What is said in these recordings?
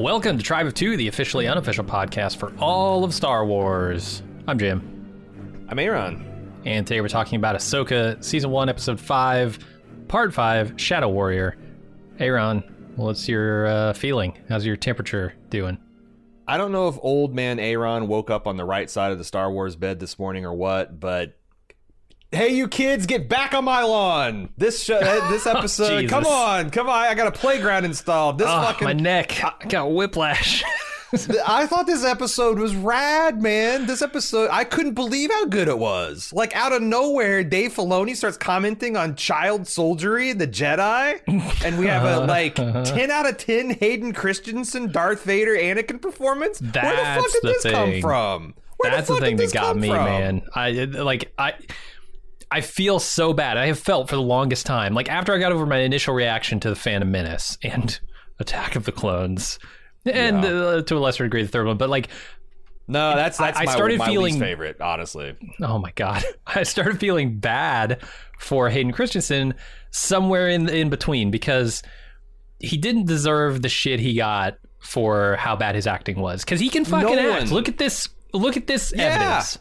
Welcome to Tribe of Two, the officially unofficial podcast for all of Star Wars. I'm Jim, I'm Aaron. and today we're talking about Ahsoka, Season 1, Episode 5, Part 5, Shadow Warrior. Aaron, what's your uh, feeling? How's your temperature doing? I don't know if old man Aaron woke up on the right side of the Star Wars bed this morning or what, but hey, you kids, get back on my lawn! This show, this episode, come on, come on! I got a playground installed. This Ah, fucking, my neck. I got whiplash. I thought this episode was rad, man. This episode, I couldn't believe how good it was. Like out of nowhere, Dave Filoni starts commenting on child soldiery, the Jedi, and we have a like ten out of ten Hayden Christensen, Darth Vader, Anakin performance. Where the fuck That's did the this come thing. from? Where That's the, the, thing that got me, from? man. I like I I feel so bad. I have felt for the longest time. Like after I got over my initial reaction to the Phantom Menace and Attack of the Clones, and Yeah. uh, to a lesser degree the third one, but like No, that's that's I my, started my feeling- least favorite, honestly. oh my god, I started feeling bad for Hayden Christensen somewhere in in between because he didn't deserve the shit he got for how bad his acting was because he can fucking No act. one- Look at this. Look at this Yeah. evidence.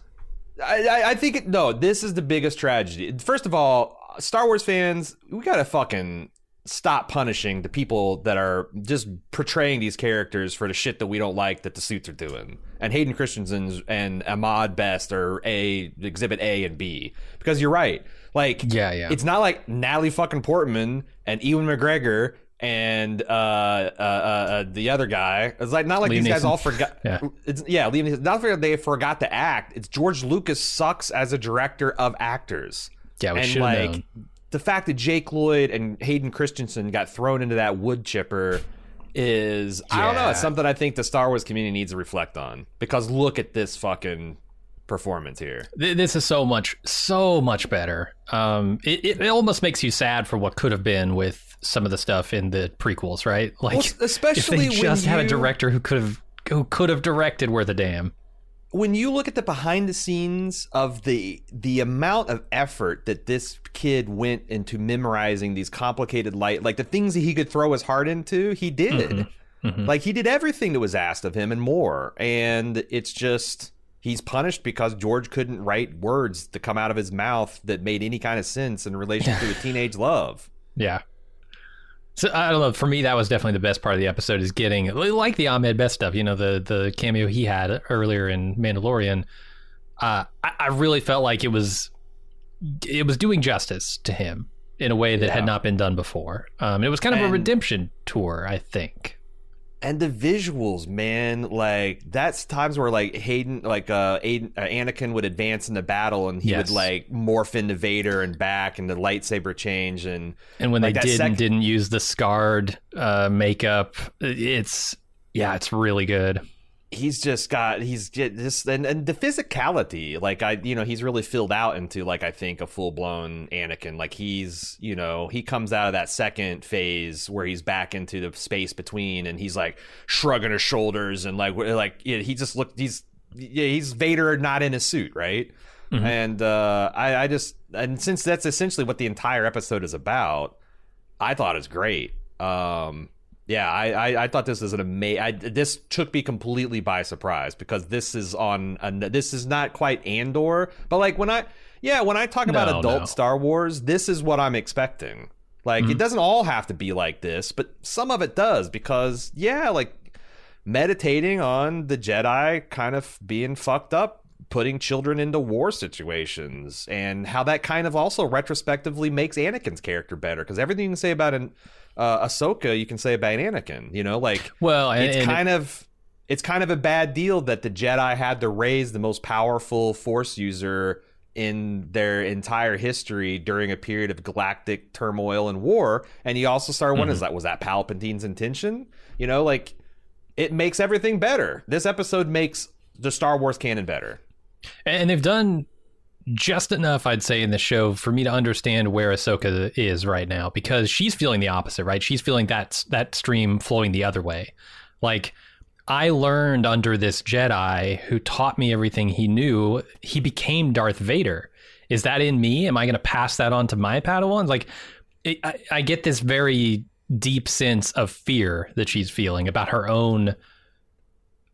I, I, think it, no. This is the biggest tragedy. First of all, Star Wars fans, we gotta fucking stop punishing the people that are just portraying these characters for the shit that we don't like that the suits are doing. And Hayden Christensen and Ahmed Best are a exhibit A and B because you're right. Like, Yeah, yeah. It's not like Natalie fucking Portman and Ewan McGregor and uh, uh, uh, uh, the other guy. It's like not like Liam these guys all forgot. Yeah. It's yeah, Liam Neeson. Not that they forgot to act. It's George Lucas sucks as a director of actors. Yeah, we and like known. the fact that Jake Lloyd and Hayden Christensen got thrown into that wood chipper is I don't know. It's something I think the Star Wars community needs to reflect on because look at this fucking performance here. This is so much, so much better. Um, it, it, it almost makes you sad for what could have been with some of the stuff in the prequels, right? Like, Well, especially if they when just had a director who could have who could have directed Worth a Damn. when you look at the behind the scenes of the the amount of effort that this kid went into memorizing these complicated light like the things that he could throw his heart into he did like he did everything that was asked of him and more and it's just he's punished because george couldn't write words to come out of his mouth that made any kind of sense in relation to a teenage love Yeah. So I don't know. For me, that was definitely the best part of the episode is getting like the Ahmed Best stuff. You know, the the cameo he had earlier in Mandalorian. Uh, I, I really felt like it was it was doing justice to him in a way that had not been done before. Um, it was kind of a redemption tour, I think. And the visuals man like that's times where like hayden like uh, Aiden, uh anakin would advance in the battle and he Yes. would like morph into vader and back and the lightsaber change and And when Like they that did sec- and didn't use the scarred uh, makeup, it's yeah, it's really good. He's just got he's just and, and the physicality like i you know he's really filled out into like i think a full-blown anakin. Like he's you know he comes out of that second phase where he's back into the space between and he's like shrugging his shoulders and like like yeah, he just looked he's yeah, he's vader not in a suit right? And uh i i just and since that's essentially what the entire episode is about i thought it was great. Um yeah, I, I, I thought this was an amazing. This took me completely by surprise because this is on. A, this is not quite Andor, but like when I, yeah, when I talk about adult no. Star Wars, this is what I'm expecting. Like Mm-hmm. it doesn't all have to be like this, but some of it does because yeah, like meditating on the Jedi kind of being fucked up, putting children into war situations, and how that kind of also retrospectively makes Anakin's character better. Because everything you can say about an uh, Ahsoka, you can say about Anakin. You know, like Well, and, it's and kind of it's kind of a bad deal that the Jedi had to raise the most powerful Force user in their entire history during a period of galactic turmoil and war. And you also start wondering, is that was that Palpatine's intention? You know, like it makes everything better. This episode makes the Star Wars canon better. And they've done just enough, I'd say, in the show for me to understand where Ahsoka is right now because she's feeling the opposite, right? She's feeling that that stream flowing the other way. Like I learned under this Jedi who taught me everything he knew. He became Darth Vader. Is that in me? Am I going to pass that on to my Padawans? Like, it, I, I get this very deep sense of fear that she's feeling about her own.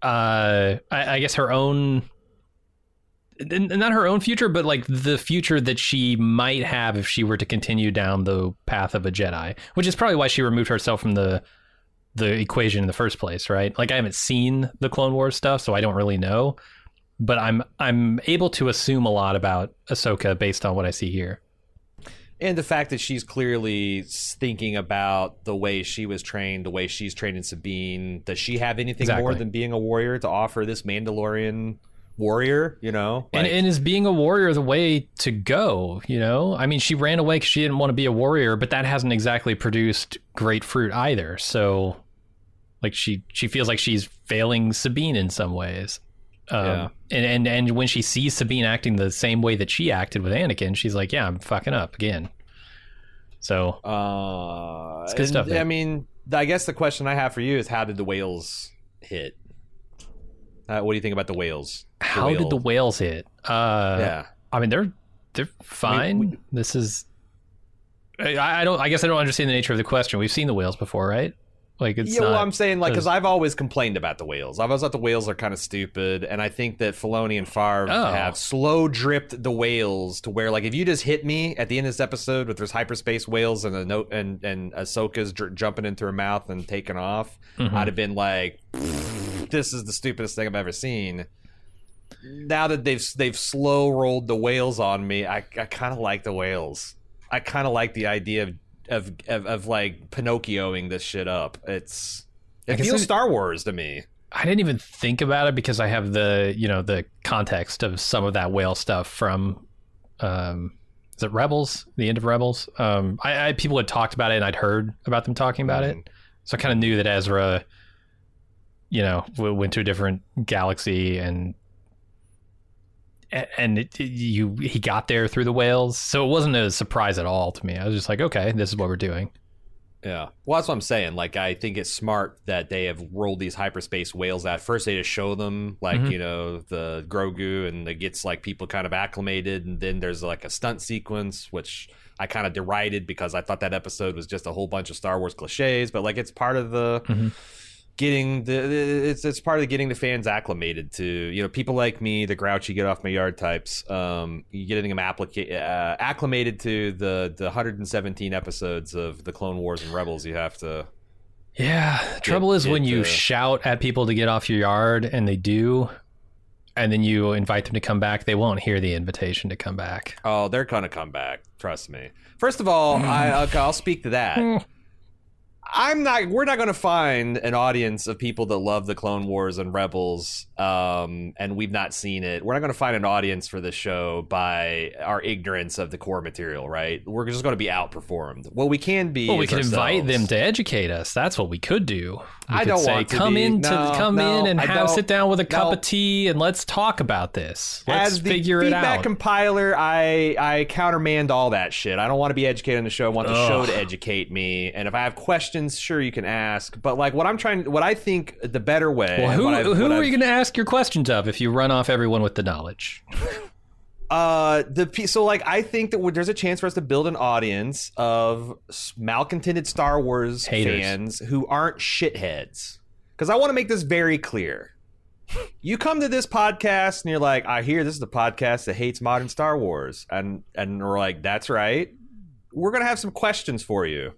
Uh, I, I guess her own not her own future, but like the future that she might have if she were to continue down the path of a Jedi, which is probably why she removed herself from the the equation in the first place, right? Like I haven't seen the Clone Wars stuff, so I don't really know, but I'm I'm able to assume a lot about Ahsoka based on what I see here. And the fact that she's clearly thinking about the way she was trained, the way she's trained in Sabine. Does she have anything Exactly. more than being a warrior to offer this Mandalorian warrior? You know, and, Like- and is being a warrior the way to go? You know, I mean, she ran away because she didn't want to be a warrior, but that hasn't exactly produced great fruit either. So, like, she she feels like she's failing Sabine in some ways. Um, Yeah. And and and when she sees Sabine acting the same way that she acted with Anakin, she's like, "Yeah, I'm fucking up again." So Uh, It's good and, stuff, man. I mean, I guess the question I have for you is, how did the whales hit? Uh, what do you think about the whales? The how did the whales hit? Uh, yeah? I mean, they're they're fine. we- this is. I, I don't. I guess I don't understand the nature of the question. We've seen the whales before, right? Like it's yeah, not. well, I'm saying like because I've always complained about the whales. I've always thought the whales are kind of stupid, and I think that Filoni and Favreau Oh. have slow dripped the whales to where like if you just hit me at the end of this episode with there's hyperspace whales and a note and and Ahsoka's dr- jumping into her mouth and taking off, Mhm. I'd have been like, this is the stupidest thing I've ever seen. Now that they've they've slow rolled the whales on me, I I kind of like the whales. I kind of like the idea of of, of of like Pinocchioing this shit up. It's it feels Star Wars to me. I didn't even think about it because I have the you know the context of some of that whale stuff from um is it Rebels the end of Rebels um I, I people had talked about it and I'd heard about them talking about Mm-hmm. it so I kind of knew that Ezra you know went to a different galaxy and and it, you he got there through the whales so it wasn't a surprise at all to me I was just like okay this is what we're doing Yeah. Well, that's what I'm saying. Like, I think it's smart that they have rolled these hyperspace whales out. First, they just show them, like, Mhm. you know, the Grogu, and it gets, like, people kind of acclimated. And then there's, like, a stunt sequence, which I kind of derided because I thought that episode was just a whole bunch of Star Wars cliches. But, like, it's part of the. Mhm. Getting the it's it's part of getting the fans acclimated to you know people like me the grouchy get off my yard types um you getting them applica- uh, acclimated to the the 117 episodes of the Clone Wars and Rebels you have to Yeah, trouble is when get, you shout at people to get off your yard and they do, and then you invite them to come back, they won't hear the invitation to come back. Oh, they're gonna come back. Trust me. First of all, I okay, I'll speak to that. I'm not. We're not gonna find an audience of people that love the Clone Wars and Rebels, um, and we've not seen it. We're not gonna find an audience for this show by our ignorance of the core material. Right? We're just gonna be outperformed. Well, we can be. Well, we is could invite them to educate us. That's what we could do. I don't say, want to come be. in to No, come no, in and I have sit down with a cup No. of tea and let's talk about this. Let's As the figure it feedback out. compiler, I I countermand all that shit. I don't want to be educated on the show. I want the show to educate me. And if I have questions, sure you can ask. But like what I'm trying, what I think the better way. well, who who are I've- you going to ask your questions of if you run off everyone with the knowledge? Uh, the so like I think that there's a chance for us to build an audience of malcontented Star Wars Haters. fans who aren't shitheads. Because I want to make this very clear. You come to this podcast and you're like, I hear this is the podcast that hates modern Star Wars, and and we're like, that's right. We're gonna have some questions for you.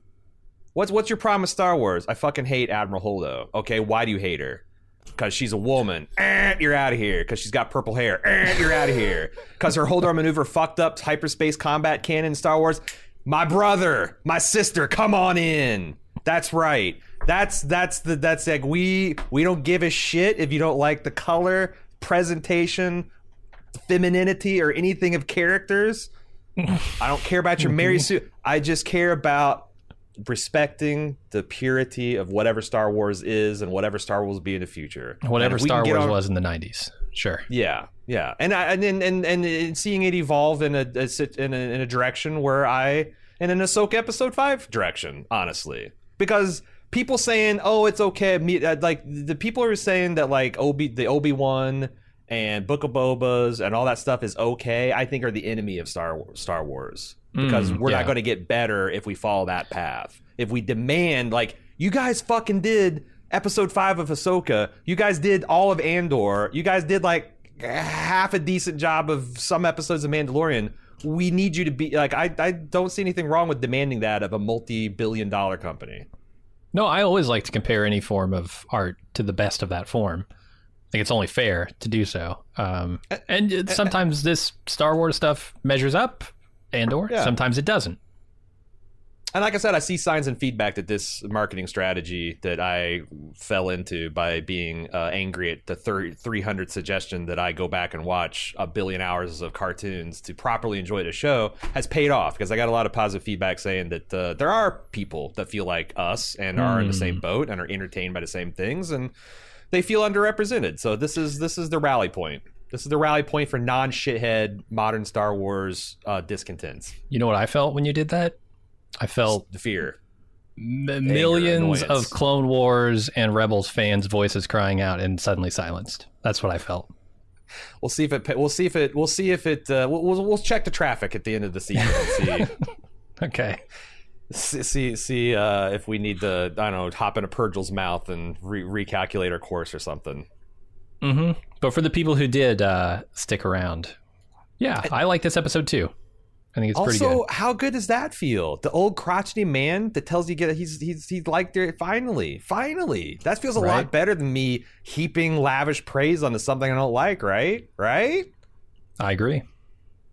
What's what's your problem with Star Wars? I fucking hate Admiral Holdo. Okay, why do you hate her? Because she's a woman. Eh, you're out of here. Because she's got purple hair. Eh, you're out of here. Because her Holdo maneuver fucked up hyperspace combat canon in Star Wars. My brother, my sister, come on in. That's right. That's that's the that's like we we don't give a shit if you don't like the color, presentation, femininity or anything of characters. I don't care about your Mary Sue. I just care about respecting the purity of whatever Star Wars is and whatever Star Wars will be in the future. Whatever And if we Star Wars on- was in the '90s. Sure. Yeah, yeah, and I, and and and, seeing it evolve in a, in a in a direction where I in an Ahsoka episode five direction, honestly, because people saying, "Oh, it's okay," me uh, like the people are saying that like Obi the Obi Wan and Book of Bobas and all that stuff is okay. I think are the enemy of Star Wars, Star Wars because Mm, we're yeah. not going to get better if we follow that path. If we demand like you guys fucking did episode five of Ahsoka, you guys did all of Andor, you guys did like half a decent job of some episodes of Mandalorian. We need you to be like I I don't see anything wrong with demanding that of a multi-billion dollar company. No, I always like to compare any form of art to the best of that form. I think it's only fair to do so. Um, and sometimes this Star Wars stuff measures up, and or Yeah. sometimes it doesn't. And like I said, I see signs and feedback that this marketing strategy that I fell into by being uh, angry at the thir- 300 suggestion that I go back and watch a billion hours of cartoons to properly enjoy the show has paid off because I got a lot of positive feedback saying that uh, there are people that feel like us and are in the same boat and are entertained by the same things and they feel underrepresented. So this is this is the rally point. This is the rally point for non shithead modern Star Wars uh, discontents. You know what I felt when you did that? I felt The fear. m- millions annoyance. of Clone Wars and Rebels fans' voices crying out and suddenly silenced. That's what I felt. We'll see if it. We'll see if it. We'll see if it. Uh, we'll, we'll we'll check the traffic at the end of the season. and Okay. See see see uh, if we need to. I don't know. Hop into Purrgil's mouth and re- recalculate our course or something. Hmm But for the people who did uh, stick around, yeah, I like this episode too. I think it's pretty also, good. how good does that feel? The old crotchety man that tells you get he's he's he's like there finally, finally. That feels a Right. lot better than me heaping lavish praise onto something I don't like. Right, right. I agree.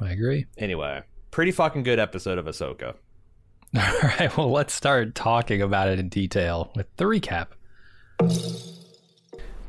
I agree. Anyway, pretty fucking good episode of Ahsoka. All right, well, let's start talking about it in detail with the recap.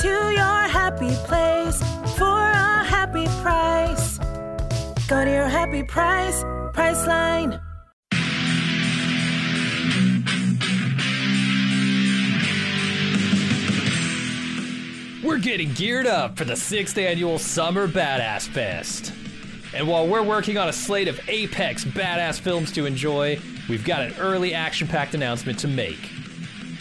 To your happy place for a happy price. Go to your happy price, Priceline. We're getting geared up for the sixth annual Summer Badass Fest. And while we're working on a slate of apex badass films to enjoy, we've got an early action packed announcement to make.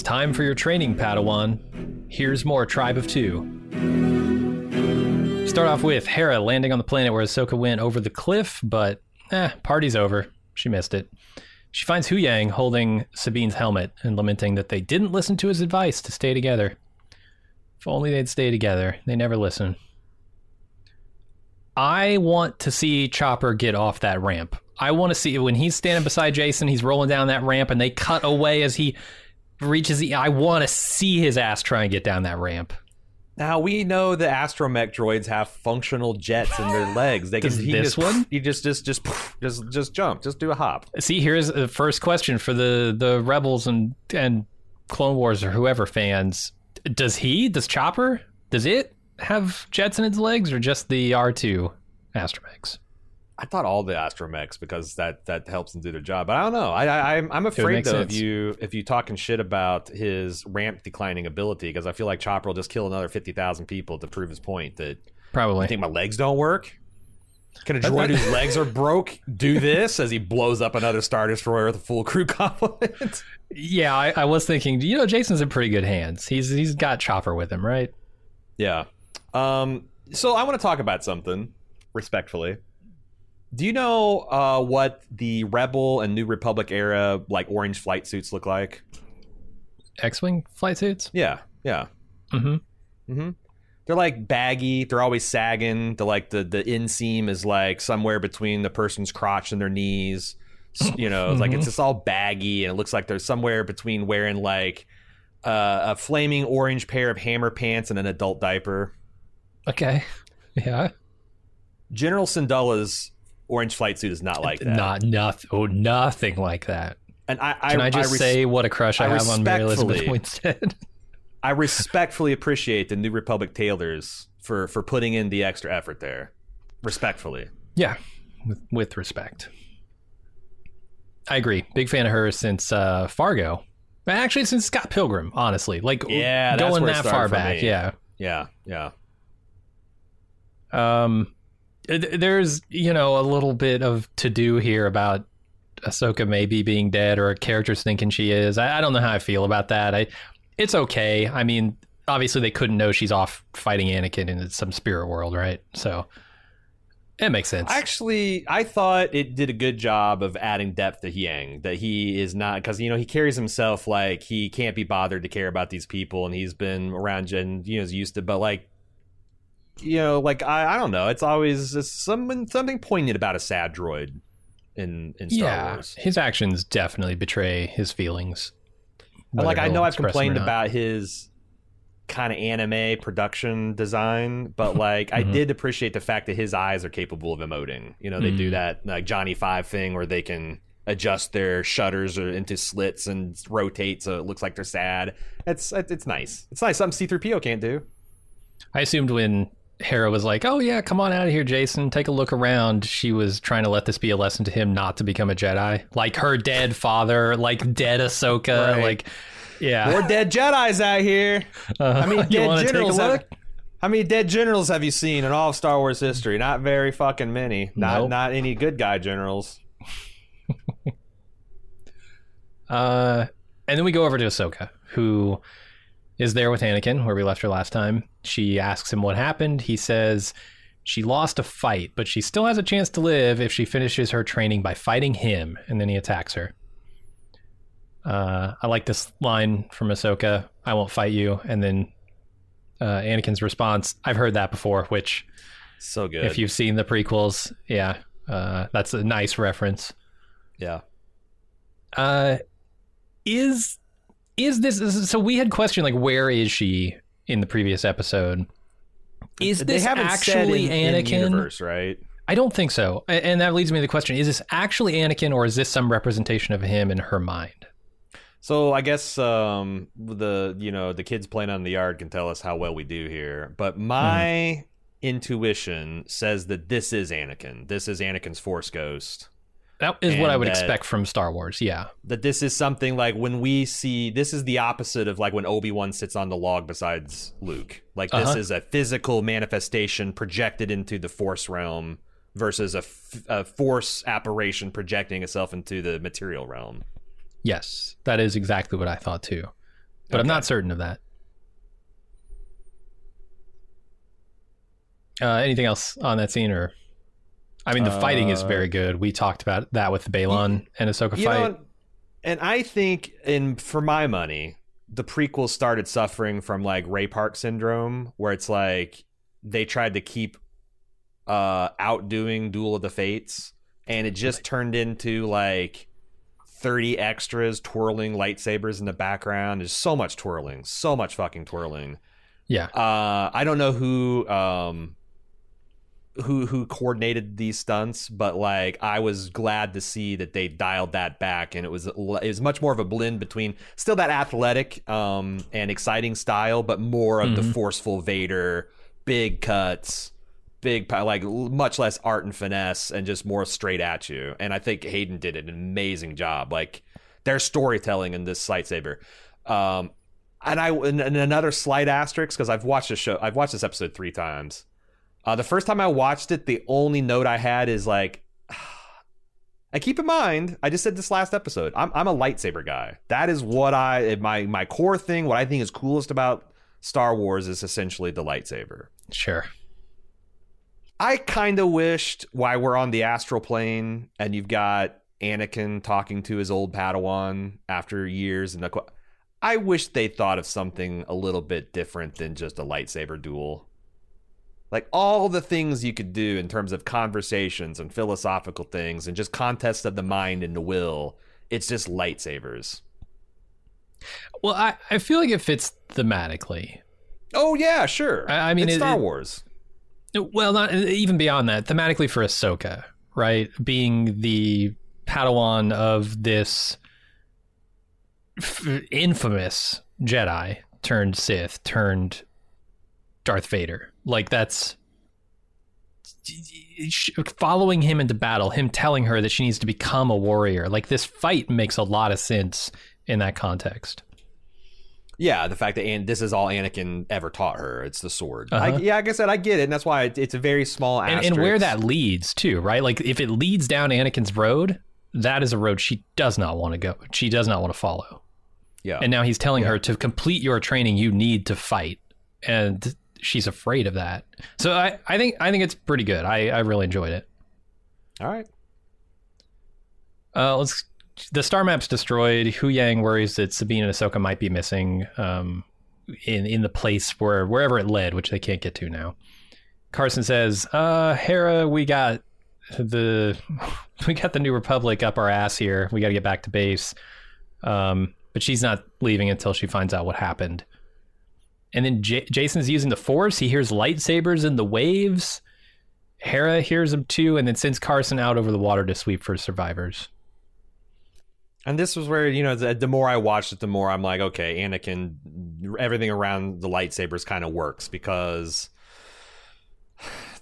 It's time for your training, Padawan. Here's more Tribe of Two. Start off with Hera landing on the planet where Ahsoka went over the cliff, but eh, party's over. She missed it. She finds Huyang holding Sabine's helmet and lamenting that they didn't listen to his advice to stay together. If only they'd stay together. They never listen. I want to see Chopper get off that ramp. I want to see when he's standing beside Jacen, he's rolling down that ramp, and they cut away as he reaches the. I want to see his ass try and get down that ramp. Now we know the astromech droids have functional jets in their legs. They can Does he this just, one? You just just just just just jump, just do a hop. See, here's the first question for the the Rebels and and Clone Wars or whoever fans. Does he? Does Chopper? Does it have jets in its legs or just the R two astromechs? I thought all the astromechs because that that helps them do their job. But I don't know. I, I I'm I'm afraid though if you if you talking shit about his ramp declining ability because I feel like Chopper will just kill another fifty thousand people to prove his point that Probably. I think my legs don't work. Can a droid whose legs are broke do this as he blows up another star destroyer with a full crew complement? Yeah, I, I was thinking. You know, Jacen's in pretty good hands. He's he's got Chopper with him, right? Yeah. Um, so I want to talk about something respectfully. Do you know uh, what the Rebel and New Republic era like orange flight suits look like? X-wing flight suits. Yeah, yeah. Mm-hmm. Mm-hmm. They're like baggy. They're always sagging. The like the the inseam is like somewhere between the person's crotch and their knees. You know, it's like it's just all baggy, and it looks like they're somewhere between wearing like uh, a flaming orange pair of hammer pants and an adult diaper. Okay. Yeah. General Syndulla's orange flight suit is not like that. Not nothing. Oh, nothing like that. and I, I, Can I, just res- say what a crush I, I have on Mary Elizabeth Winstead? I respectfully appreciate the New Republic tailors for for putting in the extra effort there. Respectfully. yeah, with, with respect. I agree. Big fan of her since uh, Fargo. Actually, since Scott Pilgrim, honestly. Like, Yeah, going that far back. me. Yeah. Yeah, yeah. Um, there's you know a little bit of to do here about Ahsoka maybe being dead or characters thinking she is. I, I don't know how I feel about that. I, it's okay. I mean, obviously they couldn't know she's off fighting Anakin in some spirit world, right? So it makes sense. Actually, I thought it did a good job of adding depth to Yang. That he is not because you know he carries himself like he can't be bothered to care about these people, and he's been around and you know is used to. But like, you know, like I, I don't know. It's always it's something something poignant about a sad droid in in Star yeah, Wars. his actions definitely betray his feelings. Like I know I've express them or complained about his kind of anime production design, but like I Mhm. did appreciate the fact that his eyes are capable of emoting. You know, they do Mhm. that like Johnny Five thing where they can adjust their shutters or into slits and rotate so it looks like they're sad. It's it's nice. It's nice. Something C3PO can't do. I assumed when Hera was like, "Oh yeah, come on out of here, Jacen. Take a look around." She was trying to let this be a lesson to him not to become a Jedi, like her dead father, like dead Ahsoka, Right. like yeah. More dead Jedi's out here. Uh, How many dead wanna take a generals? Have, how many dead generals have you seen in all of Star Wars history? Not very fucking many. Not Nope. not any good guy generals. Uh, and then we go over to Ahsoka, who is there with Anakin, where we left her last time. She asks him what happened. He says she lost a fight, but she still has a chance to live if she finishes her training by fighting him. And then he attacks her. Uh, I like this line from Ahsoka I won't fight you. And then uh, Anakin's response I've heard that before, which, So good. if you've seen the prequels, yeah, uh, that's a nice reference. yeah. Uh, is is this is- so? We had questioned like where is she in the previous episode? Is this actually in, in Anakin? universe, right? I don't think so, and that leads me to the question: Is this actually Anakin, or is this some representation of him in her mind? So I guess um, the you know the kids playing on the yard can tell us how well we do here. But my intuition says that this is Anakin. This is Anakin's Force Ghost. That is what I would that- expect from Star Wars. Yeah, That this is something like when we see this is the opposite of like when Obi Wan sits on the log besides Luke. Like this Uh-huh. is a physical manifestation projected into the Force realm versus a, f- a Force apparition projecting itself into the material realm. yes, that is exactly what I thought too. but I'm not certain of that. Uh, anything else on that scene, or I mean, the fighting is Uh, very good. We talked about that with the Baylan and Ahsoka fight. know, and I think, in for my money, the prequels started suffering from like Ray Park syndrome, where it's like they tried to keep uh outdoing Duel of the Fates, and it just turned into like. 30 extras twirling lightsabers in the background. There's so much twirling, so much fucking twirling. yeah, Uh, I don't know who um who who coordinated these stunts, but like I was glad to see that they dialed that back, and it was it was much more of a blend between still that athletic um and exciting style, but more of the forceful Vader, big cuts, big like much less art and finesse, and just more straight at you. And I think Hayden did an amazing job. Like their storytelling in this lightsaber. Um, and I and, and another slight asterisk because I've watched the show. I've watched this episode three times. Uh, the first time I watched it, the only note I had is like, I keep in mind. I just said this last episode. I'm I'm a lightsaber guy. That is what I my my core thing. What I think is coolest about Star Wars is essentially the lightsaber. sure. I kind of wished why we're on the astral plane and you've got Anakin talking to his old Padawan after years and the I wish they thought of something a little bit different than just a lightsaber duel. Like all the things you could do in terms of conversations and philosophical things and just contests of the mind and the will, it's just lightsabers. Well, I, I feel like it fits thematically. Oh yeah, sure. I- I mean, it's it- Star it- Wars. Well, not even beyond that. Thematically for Ahsoka, right? Being the Padawan of this f- infamous Jedi turned Sith turned Darth Vader. Like that's following him into battle, him telling her that she needs to become a warrior. Like this fight makes a lot of sense in that context. Yeah, the fact that and this is all Anakin ever taught her. It's the sword. Uh-huh. yeah, like I said, I get it, and that's why it, it's a very small and, and where that leads too, right? Like if it leads down Anakin's road, that is a road she does not want to go. She does not want to follow. yeah, And now he's telling her to complete your training, you need to fight, and she's afraid of that. So I, I think I think it's pretty good. I, I really enjoyed it. all right. Uh, let's. The star map's destroyed. Huyang worries that Sabine and Ahsoka might be missing um, in in the place where wherever it led, which they can't get to now. Carson says, "Uh, Hera, we got the we got the New Republic up our ass here. We got to get back to base." Um, but she's not leaving until she finds out what happened. And then J- Jacen's using the Force. He hears lightsabers in the waves. Hera hears them too, and then sends Carson out over the water to sweep for survivors. And this was where you know the, the more I watched it, the more I'm like, okay, Anakin, everything around the lightsabers kind of works because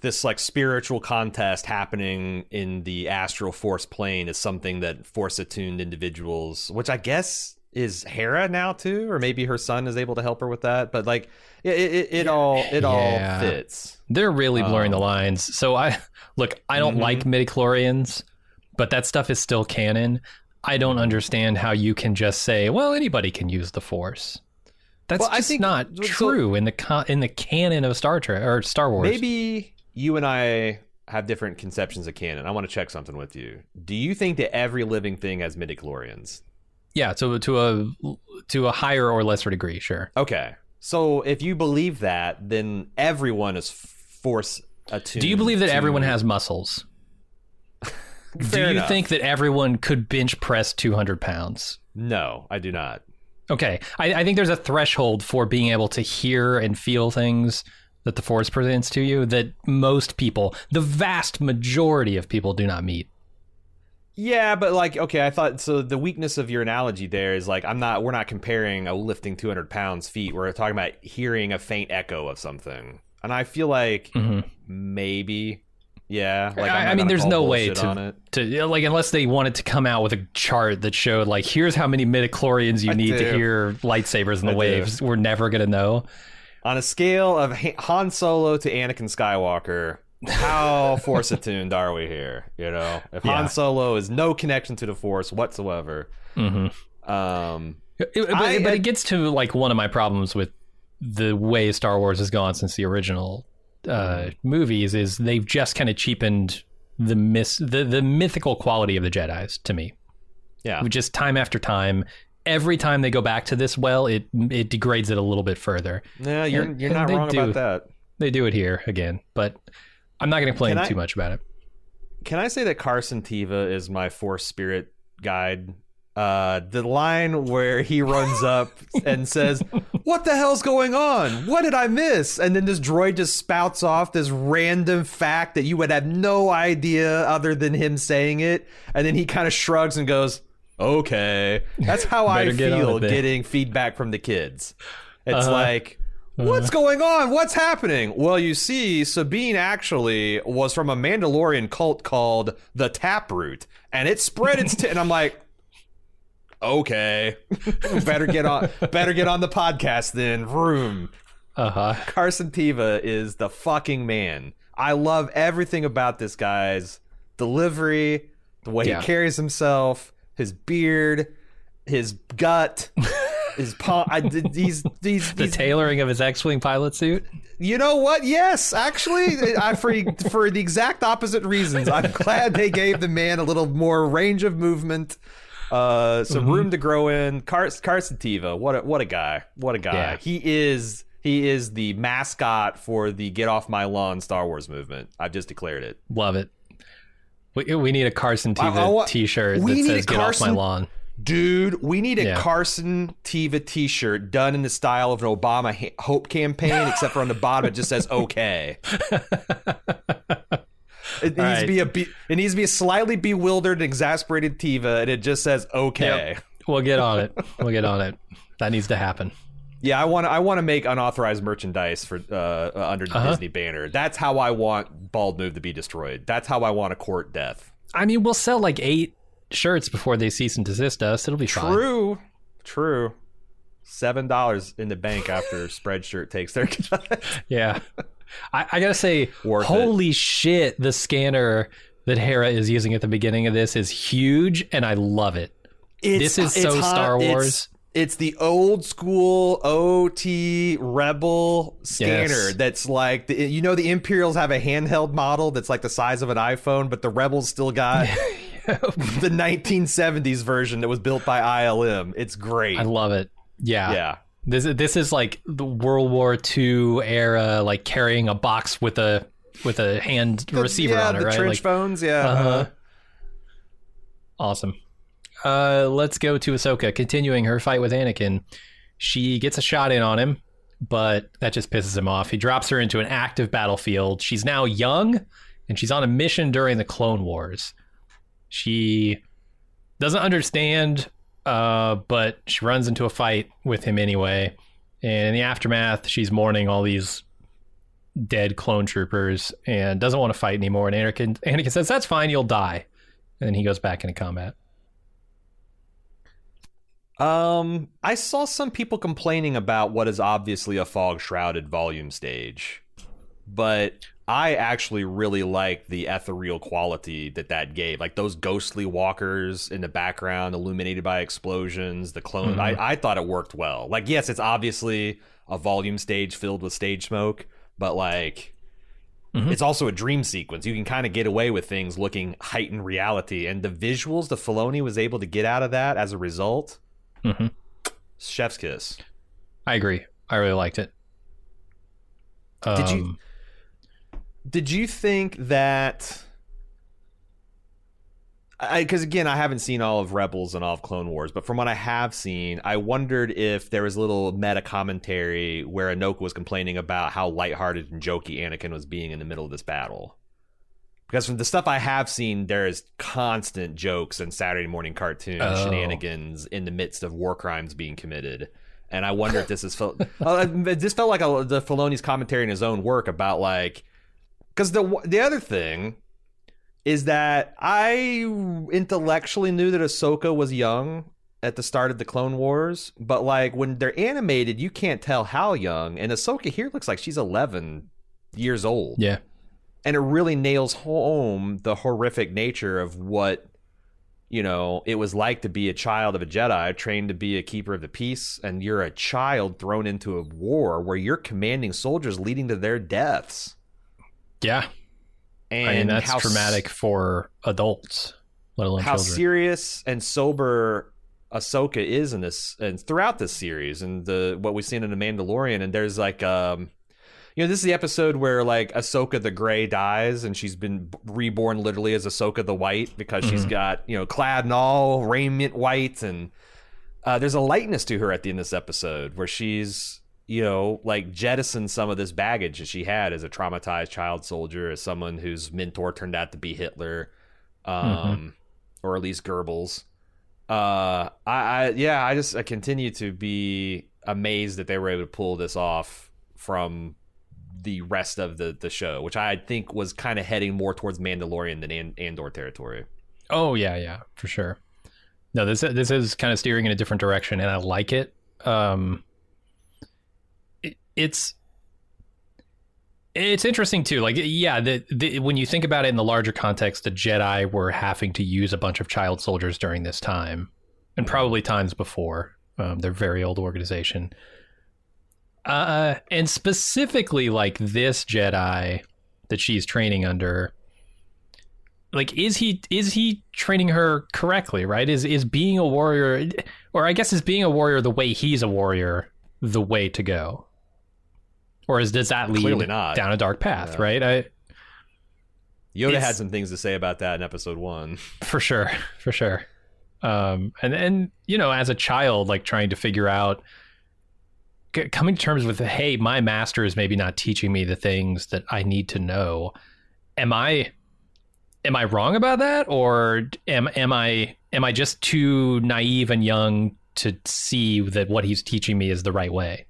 this like spiritual contest happening in the astral force plane is something that force attuned individuals, which I guess is Hera now too, or maybe her son is able to help her with that. But like, it it, it all it Yeah. all fits. They're really blurring the Um, lines. So I look, I don't Mhm. like midichlorians, but that stuff is still canon. I don't understand how you can just say, well, anybody can use the force. That's Well, I just think- not so- true in the con- in the canon of Star Trek or Star Wars. Maybe you and I have different conceptions of canon. I want to check something with you. Do you think that every living thing has midichlorians? Yeah, to to a to a higher or lesser degree, sure. Okay. So if you believe that, then everyone is force attuned. Do you believe that to- everyone has muscles? Do you enough. think that everyone could bench press 200 pounds? No, I do not. Okay. I, I think there's a threshold for being able to hear and feel things that the Force presents to you that most people, the vast majority of people, do not meet. Yeah, but like, okay, I thought so. The weakness of your analogy there is like, I'm not. We're not comparing a lifting 200 pounds feet. We're talking about hearing a faint echo of something, and I feel like Mhm. maybe, yeah. Like, I'm I, mean, there's no way to, to like unless they wanted to come out with a chart that showed like here's how many midichlorians you I need to hear lightsabers in the I do. waves. We're never gonna know. On a scale of Han Solo to Anakin Skywalker, how force attuned are we here? You know, if Yeah. Han Solo is no connection to the Force whatsoever, hmm um, It- but, I- but it gets to like one of my problems with the way Star Wars has gone since the original uh, movies is they've just kind of cheapened the mis- the the mythical quality of the Jedi's to me. Yeah. Just time after time, every time they go back to this well, it it degrades it a little bit further. Yeah, you're And- you're not wrong do. about that. They do it here again, but I'm not going to complain I- too much about it. Can I say that Carson Teva is my Force Spirit guide? Uh, the line where he runs up and says, "What the hell's going on? What did I miss?" And then this droid just spouts off this random fact that you would have no idea other than him saying it, and then he kind of shrugs and goes, "Okay." That's how I get feel getting feedback from the kids. It's Uh-huh. like, what's going on? What's happening? Well, you see, Sabine actually was from a Mandalorian cult called the Taproot, and it spread its. T- and I'm like, okay, better get on, better get on the podcast then. Room. Uh huh. Carson Teva is the fucking man. I love everything about this guy's delivery, the way Yeah. he carries himself, his beard, his gut, his palm. I, these these The these tailoring of his X-wing pilot suit. you know what? Yes, actually, I for for the exact opposite reasons. I'm glad they gave the man a little more range of movement, uh, some Mm-hmm. room to grow in. Car- Carson Teva, what a what a guy! What a guy! Yeah. He is he is the mascot for the "Get Off My Lawn" Star Wars movement. I've just declared it. Love it. We, we need a Carson Teva I want- T-shirt we that says "Get off my lawn." Dude, we need a Yeah. Carson Teva T-shirt done in the style of an Obama ha- Hope campaign, except for on the bottom it just says "Okay." It needs right. to be a be- it needs to be a slightly bewildered exasperated Teva, and it just says "Okay." Yep. We'll get on it. We'll get on it. That needs to happen. Yeah, I want to I want to make unauthorized merchandise for uh, uh, under the Uh-huh. Disney banner. That's how I want Bald Move to be destroyed. That's how I want to court death. I mean, we'll sell like eight shirts before they cease and desist us. It'll be fine. True, true. Seven dollars in the bank after Spreadshirt takes their cut. Yeah. I, I gotta say, Worth it. holy shit, the scanner that Hera is using at the beginning of this is huge, and I love it. This is so hot. Star It's- Wars. It's, the old school OT Rebel scanner Yes. that's like the, you know the Imperials have a handheld model that's like the size of an iPhone, but the Rebels still got the 1970s version that was built by ILM. It's great. I love it. Yeah. yeah. This is this is like the World War II era, like carrying a box with a with a hand receiver yeah, on it, the right? trench Like, phones. Yeah. Uh-huh. Awesome. Uh, let's go to Ahsoka. Continuing her fight with Anakin, she gets a shot in on him, but that just pisses him off. He drops her into an active battlefield. She's now young, and she's on a mission during the Clone Wars. She doesn't understand, uh, but she runs into a fight with him anyway. And in the aftermath, she's mourning all these dead clone troopers and doesn't want to fight anymore. And Anakin, Anakin says, "That's fine, you'll die." And then he goes back into combat. Um, I saw some people complaining about what is obviously a fog shrouded volume stage, but I actually really like the ethereal quality that that gave. Like those ghostly walkers in the background, illuminated by explosions, the clone. I, I thought it worked well. Like, yes, it's obviously a volume stage filled with stage smoke, but like. It's also a dream sequence. You can kind of get away with things looking heightened reality, and the visuals the Filoni was able to get out of that as a result, Mhm. chef's kiss. I agree. I really liked it. Did you- Um, Did you think that? Because again, I haven't seen all of Rebels and all of Clone Wars, but from what I have seen, I wondered if there was a little meta commentary where Anoka was complaining about how lighthearted and jokey Anakin was being in the middle of this battle. Because from the stuff I have seen, there is constant jokes and Saturday morning cartoon Oh. shenanigans in the midst of war crimes being committed. And I wonder if this is felt. uh, this felt like a, the Filoni's commentary in his own work about like because the the other thing is that I intellectually knew that Ahsoka was young at the start of the Clone Wars, but like when they're animated, you can't tell how young. And Ahsoka here looks like she's 11 years old, yeah. and it really nails home the horrific nature of what you know, it was like to be a child of a Jedi, trained to be a keeper of the peace, and you're a child thrown into a war where you're commanding soldiers leading to their deaths. Yeah. And I mean, that's how traumatic for adults, let alone how children. serious and sober Ahsoka is in this and throughout this series and the what we've seen in the Mandalorian and there's like um you know this is the episode where like Ahsoka the Grey dies and she's been reborn literally as Ahsoka the White because she's Mm-hmm. got you know clad in all raiment white and uh, there's a lightness to her at the end of this episode where she's you know like jettison some of this baggage that she had as a traumatized child soldier as someone whose mentor turned out to be Hitler um or at least Goebbels uh I, I yeah i just i continue to be amazed that they were able to pull this off from the rest of the the show which i think was kind of heading more towards mandalorian than An- andor territory Oh yeah, yeah, for sure. No, this this is kind of steering in a different direction, and I like it. Um, it, it's it's interesting too. Like, yeah, the, the when you think about it in the larger context, the Jedi were having to use a bunch of child soldiers during this time, and probably times before. Um, they're very old organization. Uh, and specifically, like this Jedi that she's training under like is he is he training her correctly right is is being a warrior or i guess is being a warrior the way he's a warrior the way to go or is does that lead Clearly not. down a dark path Yeah. right? I yoda It's- had some things to say about that in episode one. For sure for sure. Um and and you know as a child like trying to figure out c- coming to terms with hey my master is maybe not teaching me the things that i need to know. Am i am i wrong about that? Or am am i am i just too naive and young to see that what he's teaching me is the right way?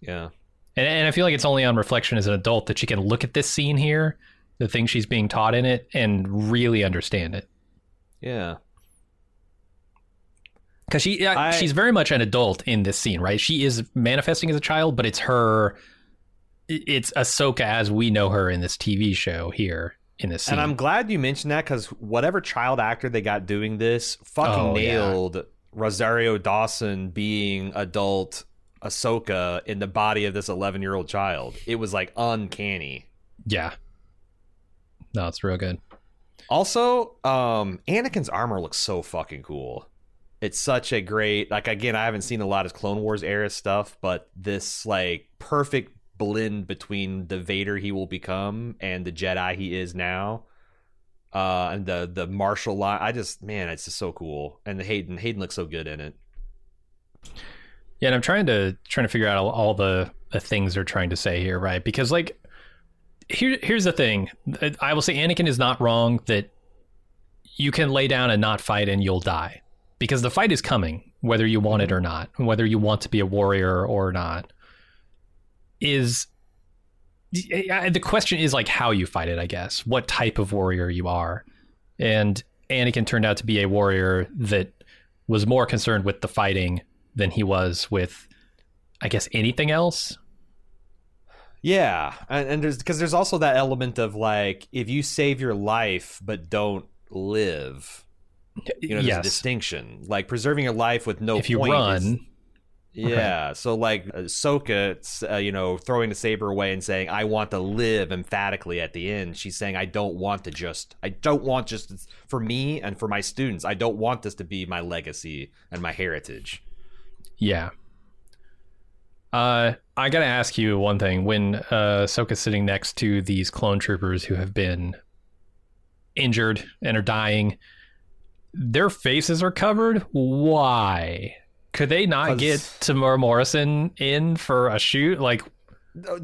Yeah and, and I feel like it's only on reflection as an adult that she can look at this scene here, the things she's being taught in it, and really understand it. yeah Because she uh, I- she's very much an adult in this scene, right? She is manifesting as a child, but it's her, it's Ahsoka as we know her in this TV show here in this scene. and i'm glad you mentioned that because whatever child actor they got doing this fucking Oh, yeah. nailed rosario dawson being adult ahsoka in the body of this 11 year old child it was like uncanny yeah, no, it's real good. Also, um, Anakin's armor looks so fucking cool. It's such a great like again, I haven't seen a lot of Clone Wars era stuff, but this like perfect blend between the Vader he will become and the Jedi he is now. Uh and the the martial line I just man, it's just so cool. And the Hayden Hayden looks so good in it. Yeah, and I'm trying to trying to figure out all, the the things they're trying to say here, right? Because like here here's the thing. I will say Anakin is not wrong that you can lay down and not fight and you'll die. Because the fight is coming, whether you want it mm-hmm. or not, whether you want to be a warrior or not. Is the question is like how you fight it, I guess. What type of warrior you are. And Anakin turned out to be a warrior that was more concerned with the fighting than he was with I guess anything else. Yeah, and, and there's because there's also that element of like if you save your life but don't live, you know, there's a distinction. Like preserving your life with no if you run, is- yeah. So like Ahsoka, uh, you know, throwing the saber away and saying, "I want to live." Emphatically at the end, she's saying, "I don't want to just. I don't want just for me and for my students. I don't want this to be my legacy and my heritage." Yeah. Uh, I gotta ask you one thing. When uh, Ahsoka's sitting next to these clone troopers who have been injured and are dying, their faces are covered. Why? Could they not get Temuera Morrison in for a shoot? Like,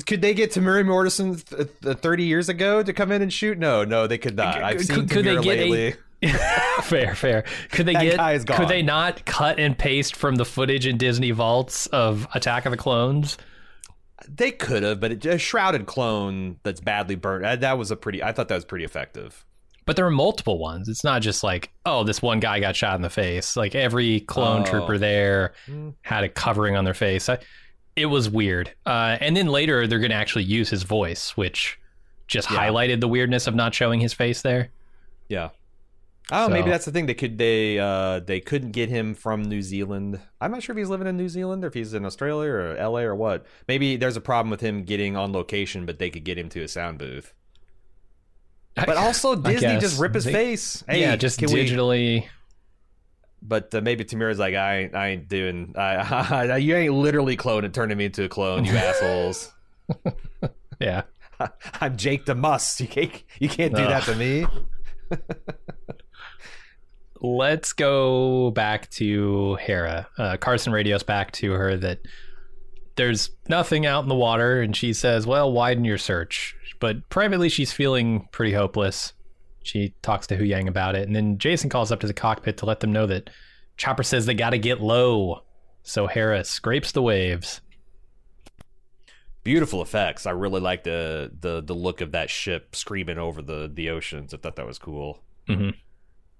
Could they get Temuera Morrison th- th- 30 years ago to come in and shoot? No, no, they could not. I've Could- seen could they Temuera get a- lately. fair, fair. Could they That get? Could they not cut and paste from the footage in Disney vaults of Attack of the Clones? They could have, but it, a shrouded clone that's badly burnt. uh, That was a pretty. I thought that was pretty effective. But there are multiple ones. It's not just like, oh, this one guy got shot in the face. Like every clone Oh. trooper there Hmm. had a covering on their face. I, it was weird. Uh, and then later they're going to actually use his voice, which just Yeah. highlighted the weirdness of not showing his face there. Yeah. Oh, So- maybe that's the thing. They could they uh they couldn't get him from New Zealand. I'm not sure if he's living in New Zealand or if he's in Australia or LA or what. Maybe there's a problem with him getting on location, but they could get him to a sound booth. But also I Disney just rip his They- face. Hey, yeah, just can we- digitally. But uh, maybe Temuera's like, I ain't, I ain't doing. I, you ain't literally cloning, turning me into a clone, you assholes. Yeah. I'm Jake the Muss. You can't, you can't do that to me. Let's go back to Hera. Uh, Carson radios back to her that there's nothing out in the water, and she says, Well, widen your search. But privately, she's feeling pretty hopeless. She talks to Huyang about it, and then Jacen calls up to the cockpit to let them know that Chopper says they gotta get low. So Hera scrapes the waves. Beautiful effects. I really like the the the look of that ship screaming over the the oceans. I thought that was cool. Mhm.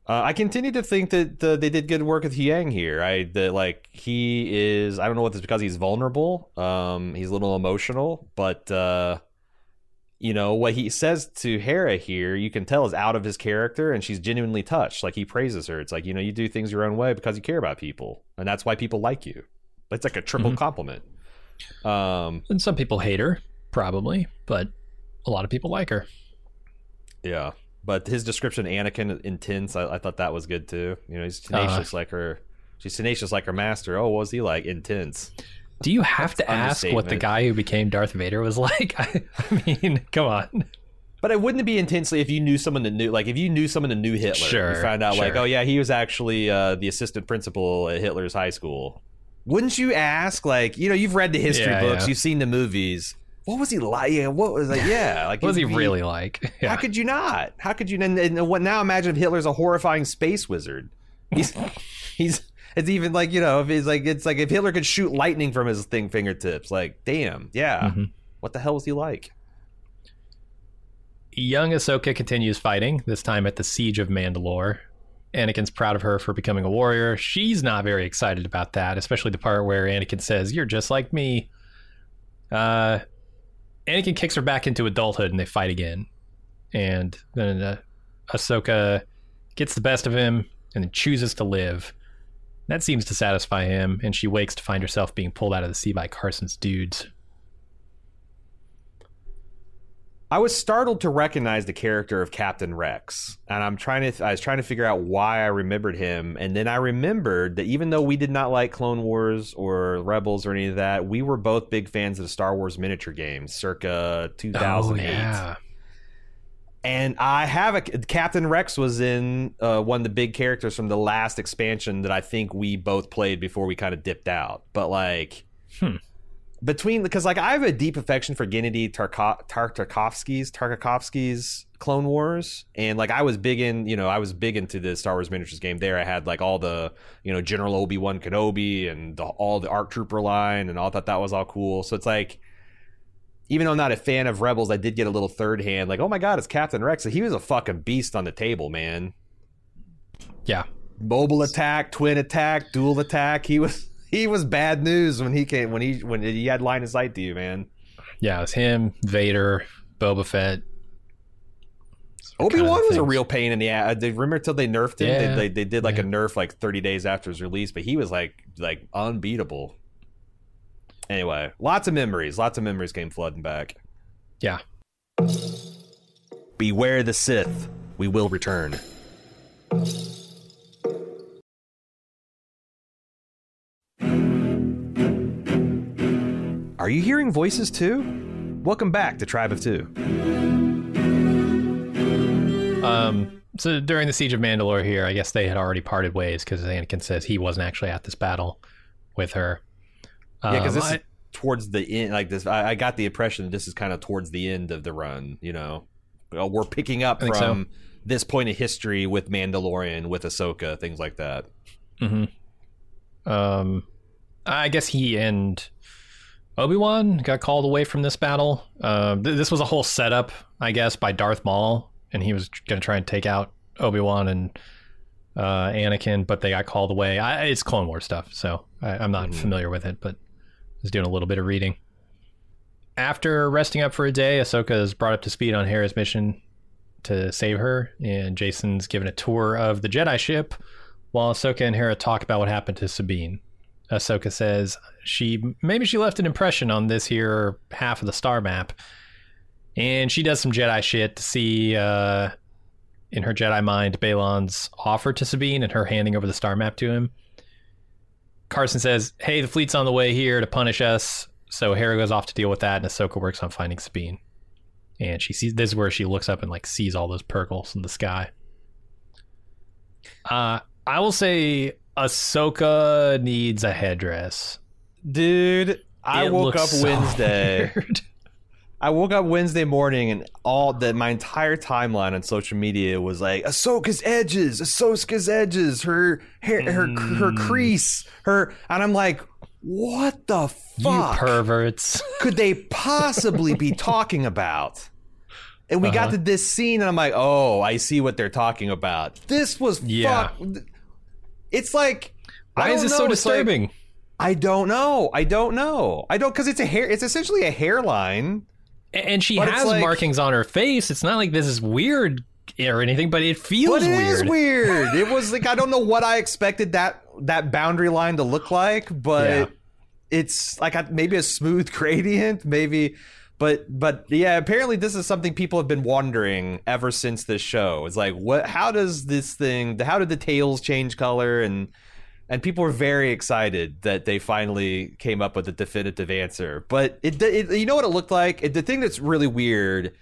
Uh, I continue to think that the, they did good work with Yang here. I that like he is. I don't know what this because he's vulnerable. Um, he's a little emotional, but uh, you know what he says to Hera here, you can tell is out of his character, and she's genuinely touched. Like he praises her. It's like you know you do things your own way because you care about people, and that's why people like you. It's like a triple Mhm. compliment. Um, And some people hate her, probably, but a lot of people like her. Yeah, but his description, Anakin, intense. I, I thought that was good too. You know, he's Uh-huh. tenacious like her. She's tenacious like her master. Oh, what was he like? Intense. Do you have to ask what the guy who became Darth Vader was like? I, I mean, come on. But it wouldn't be intensely if you knew someone that knew, like if you knew someone that knew Hitler. Sure, you found out like, oh yeah, he was actually uh, the assistant principal at Hitler's high school. Wouldn't you ask? Like, you know, you've read the history Yeah, books, yeah. you've seen the movies. What was he like? Yeah, what was like? Yeah, like What was he be- really like? Yeah. How could you not? How could you? And, and what now? Imagine if Hitler's a horrifying space wizard. He's he's it's even like you know if he's like it's like if Hitler could shoot lightning from his thing fingertips. Like damn, yeah. Mhm. What the hell was he like? Young Ahsoka continues fighting, this time at the Siege of Mandalore. Anakin's proud of her for becoming a warrior. She's not very excited about that, especially the part where Anakin says, You're just like me. Uh, Anakin kicks her back into adulthood and they fight again. And then uh, Ahsoka gets the best of him and then chooses to live. That seems to satisfy him, and she wakes to find herself being pulled out of the sea by Carson's dudes. I was startled to recognize the character of Captain Rex, and I'm trying to I was trying to figure out why I remembered him, and then I remembered that even though we did not like Clone Wars or Rebels or any of that, we were both big fans of the Star Wars miniature games, circa 2008. Oh, yeah. And I have a Captain Rex was in uh, one of the big characters from the last expansion that I think we both played before we kind of dipped out. But like Hmm. Between because like I have a deep affection for Genndy Tarko- Tar- Tarkovsky's Tarkovsky's Clone Wars, and like I was big in you know I was big into the Star Wars miniatures game. There I had like all the you know General Obi Wan Kenobi and the, all the Arc Trooper line, and all thought that was all cool. So it's like even though I'm not a fan of Rebels, I did get a little third hand, like, oh my god, it's Captain Rex. He was a fucking beast on the table, man. Yeah. Mobile attack, twin attack, dual attack. He was he was bad news when he came when he when he had line of sight to you, man. Yeah, it was him, Vader, Boba Fett. Obi Wan was a real pain in the ass. Uh, they remember till they nerfed him. Yeah. They, they, they did like Yeah. a nerf like 30 days after his release, but he was like like unbeatable. Anyway, lots of memories. Lots of memories came flooding back. Yeah. Beware the Sith. We will return. Are you hearing voices too? Welcome back to Tribe of Two. Um, so during the Siege of Mandalore here, I guess they had already parted ways because Anakin says he wasn't actually at this battle with her. Yeah, because Um, this I- is towards the end. Like this, I, I got the impression that this is kind of towards the end of the run. You know, we're picking up from this point of history with Mandalorian, with Ahsoka, things like that. Mhm. Um, I guess he and Obi Wan got called away from this battle. Um, th- this was a whole setup, I guess, by Darth Maul, and he was going to try and take out Obi Wan and uh, Anakin, but they got called away. I, it's Clone War stuff, so I, I'm not Mhm. familiar with it, but I was doing a little bit of reading. After resting up for a day, Ahsoka is brought up to speed on Hera's mission to save her. And Jacen's given a tour of the Jedi ship while Ahsoka and Hera talk about what happened to Sabine. Ahsoka says she maybe she left an impression on this here half of the star map, and she does some Jedi shit to see uh, in her Jedi mind Baylan's offer to Sabine and her handing over the star map to him. Carson says, "Hey, the fleet's on the way here to punish us." So Hera goes off to deal with that, and Ahsoka works on finding Sabine. And she sees this is where she looks up and like sees all those Purrgils in the sky. Uh, I will say Ahsoka needs a headdress. Dude, I It woke up so Wednesday. weird. I woke up Wednesday morning and all that my entire timeline on social media was like Ahsoka's edges, Ahsoka's edges, her hair, her her Mm. crease, her, and I'm like, what the You fuck perverts. could they possibly be talking about? And we got Uh-huh. to this scene, and I'm like, oh, I see what they're talking about. This was Yeah. fuck. It's like, Why is this know, so it's like- disturbing? I don't know. I don't know. I don't because it's a hair. It's essentially a hairline. And she has like- markings on her face. It's not like this is weird or anything, but it feels But it is weird. weird. It was like I don't know what I expected that that boundary line to look like, but Yeah. it's like a, maybe a smooth gradient, maybe. But but yeah, apparently this is something people have been wondering ever since this show. It's like what? How does this thing? How did the tails change color? And and people were very excited that they finally came up with a definitive answer. But it, it you know what it looked like? It, the thing that's really weird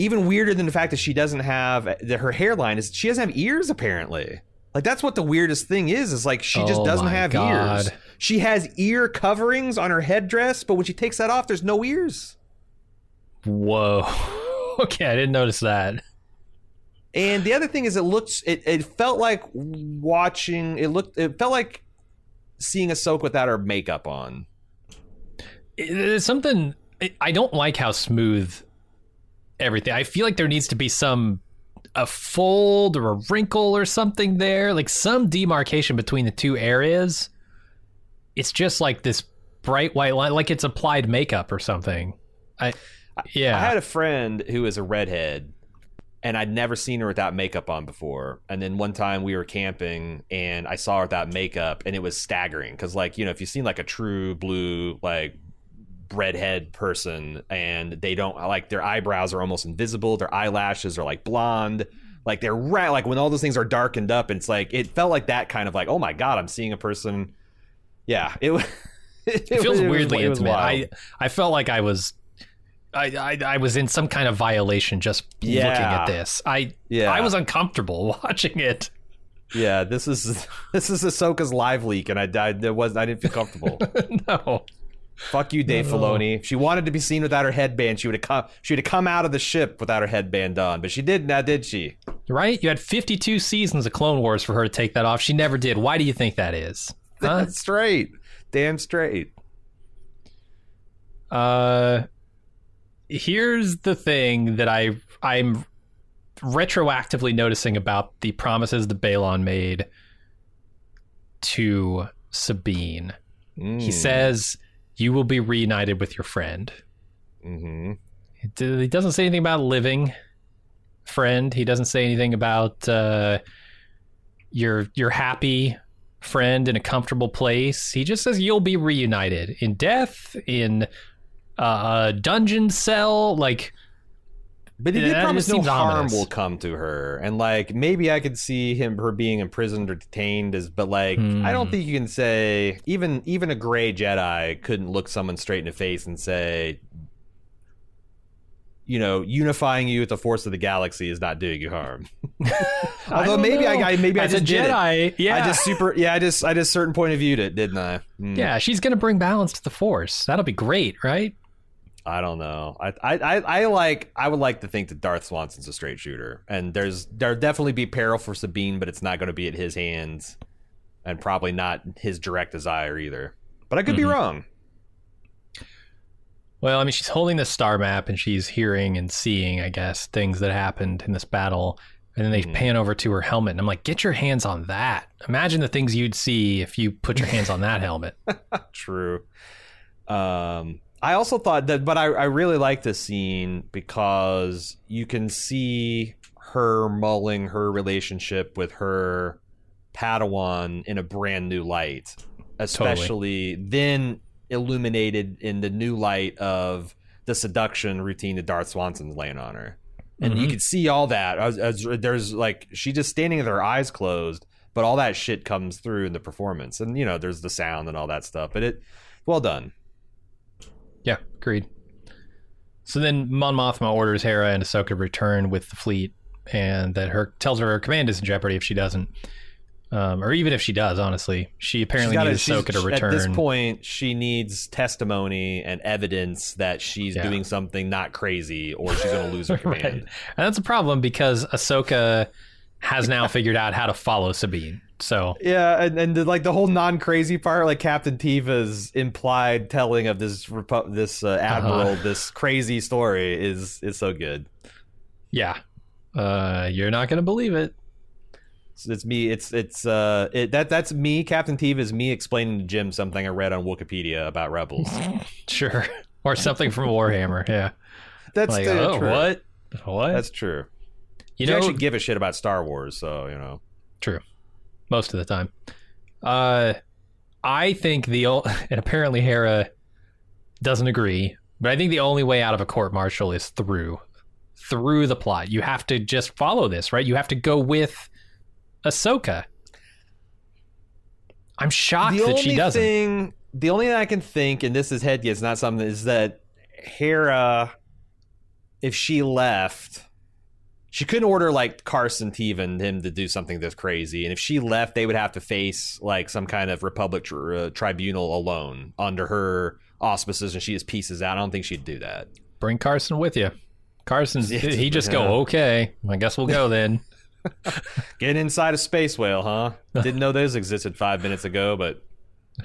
even weirder than the fact that she doesn't have that her hairline is she doesn't have ears apparently like that's what the weirdest thing is is like she just Oh doesn't have God. ears she has ear coverings on her headdress but when she takes that off there's no ears Whoa. okay, I didn't notice that. and the other thing is it looks it, it felt like watching it looked it felt like seeing Ahsoka without her makeup on It- It's something I- I don't like how smooth everything. I feel like there needs to be some a fold or a wrinkle or something there, like some demarcation between the two areas. It's just like this bright white line, like it's applied makeup or something. I yeah. I had a friend who is a redhead, and I'd never seen her without makeup on before. And then one time we were camping, and I saw her without makeup, and it was staggering because, like, you know, if you've seen like a true blue like redhead person, and they don't like their eyebrows are almost invisible, their eyelashes are like blonde. Like they're right, like when all those things are darkened up, and it's like it felt like that kind of like, oh my god, I'm seeing a person. Yeah, it was. It, it feels was- weirdly it was intimate. wild. I I felt like I was I, I I was in some kind of violation just looking at this. I Yeah. I was uncomfortable watching it. Yeah, this is this is Ahsoka's live leak, and I died. There was I didn't feel comfortable. no. Fuck you, Dave Filoni. If she wanted to be seen without her headband, she would have come. She would have come out of the ship without her headband on, but she didn't. now, did she? Right? You had 52 seasons of Clone Wars for her to take that off. She never did. Why do you think that is? Huh? That's straight, damn straight. Uh here's the thing that I I'm retroactively noticing about the promises that Baylan made to Sabine. Hmm. He says you will be reunited with your friend. hmm He doesn't say anything about living friend. He doesn't say anything about uh, your your happy friend in a comfortable place. He just says you'll be reunited in death, in uh, a dungeon cell. Like But he did promise no harm ominous. will come to her, and like maybe I could see him her being imprisoned or detained as, but like I don't Hmm. think you can say even even a gray Jedi couldn't look someone straight in the face and say, you know, unifying you with the force of the galaxy is not doing you harm. Although don't maybe I. I maybe As I a just it. Jedi, yeah, I just super yeah I just I just certain point of viewed it didn't I? Hmm. yeah. She's gonna bring balance to the Force. That'll be great, right? I don't know. I, I I like I would like to think that Darth Swanson's a straight shooter, and there's there'll definitely be peril for Sabine, but it's not going to be at his hands, and probably not his direct desire either. But I could be Mhm. wrong. Well, I mean, she's holding the star map and she's hearing and seeing, I guess, things that happened in this battle. And then they Mhm. pan over to her helmet, and I'm like, "Get your hands on that! Imagine the things you'd see if you put your hands on that helmet." True. Um, I also thought that, but I, I really like this scene because you can see her mulling her relationship with her Padawan in a brand new light, especially then illuminated in the new light of the seduction routine that Darth Swanson's laying on her. And you Mhm. can see all that as, as there's like she just standing with her eyes closed, but all that shit comes through in the performance, and you know there's the sound and all that stuff. But it, well done. Yeah, agreed. So then Mon Mothma orders Hera and Ahsoka to return with the fleet, and that her tells her her command is in jeopardy if she doesn't, um, or even if she does. Honestly, she apparently gotta- needs Ahsoka to return. At this point, she needs testimony and evidence that she's Yeah. doing something not crazy, or she's going to lose her command. right, and that's a problem because Ahsoka has now figured out how to follow Sabine. So Yeah, and, and the, like the whole non-crazy part, like Captain Teva's implied telling of this repu- this uh, admiral, this crazy story is is so good. yeah, uh, you're not gonna believe it. It's, it's me. It's it's uh it, that that's me. Captain Tiva is me explaining to Jim something I read on Wikipedia about rebels. Sure, or something from Warhammer. Yeah, That's like oh, true. what? What? That's true. you You know, actually give a shit about Star Wars, so you know. True. Most of the time. Uh I think the and apparently Hera doesn't agree, but I think the only way out of a court martial is through through the plot. You have to just follow this, right? You have to go with Ahsoka. I'm shocked the that she doesn't. thing, the only thing I can think, and this is head it's not something, is that Hera, if she left, she couldn't order like Carson Teva and him to do something this crazy, and if she left, they would have to face like some kind of Republic tr- uh, tribunal alone under her auspices, and she just pieces out. I don't think she'd do that. Bring Carson with you. Carson's he just yeah. go, "Okay, I guess we'll go then." Getting inside a space whale, huh? Didn't know those existed five minutes ago, but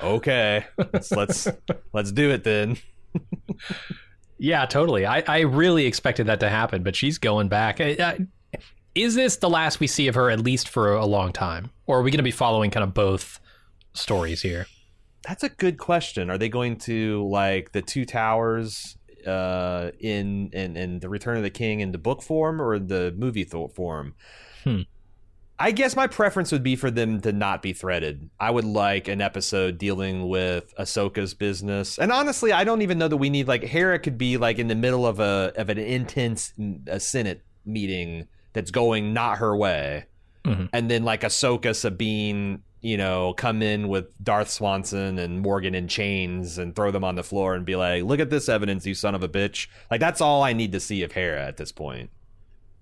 okay, let's let's, let's do it then. Yeah, totally. I, I really expected that to happen, but she's going back. I, I, is this the last we see of her, at least for a long time? Or are we going to be following kind of both stories here? That's a good question. Are they going to like the two towers uh, in in in the Return of the King in the book form or the movie th- form? Hmm. I guess my preference would be for them to not be threaded. I would like an episode dealing with Ahsoka's business, and honestly, I don't even know that we need like Hera could be like in the middle of a of an intense a Senate meeting that's going not her way, Mhm. and then like Ahsoka, Sabine, you know, come in with Darth Swanson and Morgan in chains and throw them on the floor and be like, "Look at this evidence, you son of a bitch!" Like that's all I need to see of Hera at this point.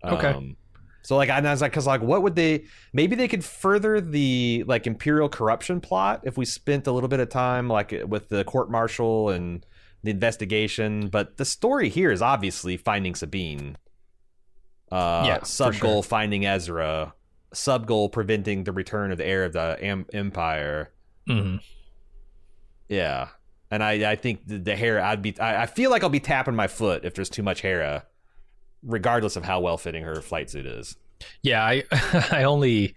Okay. Um, so like, and I was like, because like, what would they? Maybe they could further the like imperial corruption plot if we spent a little bit of time like with the court martial and the investigation. But the story here is obviously finding Sabine. Uh, Yeah, sub sure. goal finding Ezra. Sub goal preventing the return of the heir of the am- empire. hmm Yeah, and I I think the, the Hera I'd be I, I feel like I'll be tapping my foot if there's too much Hera, regardless of how well fitting her flight suit is. Yeah, I I only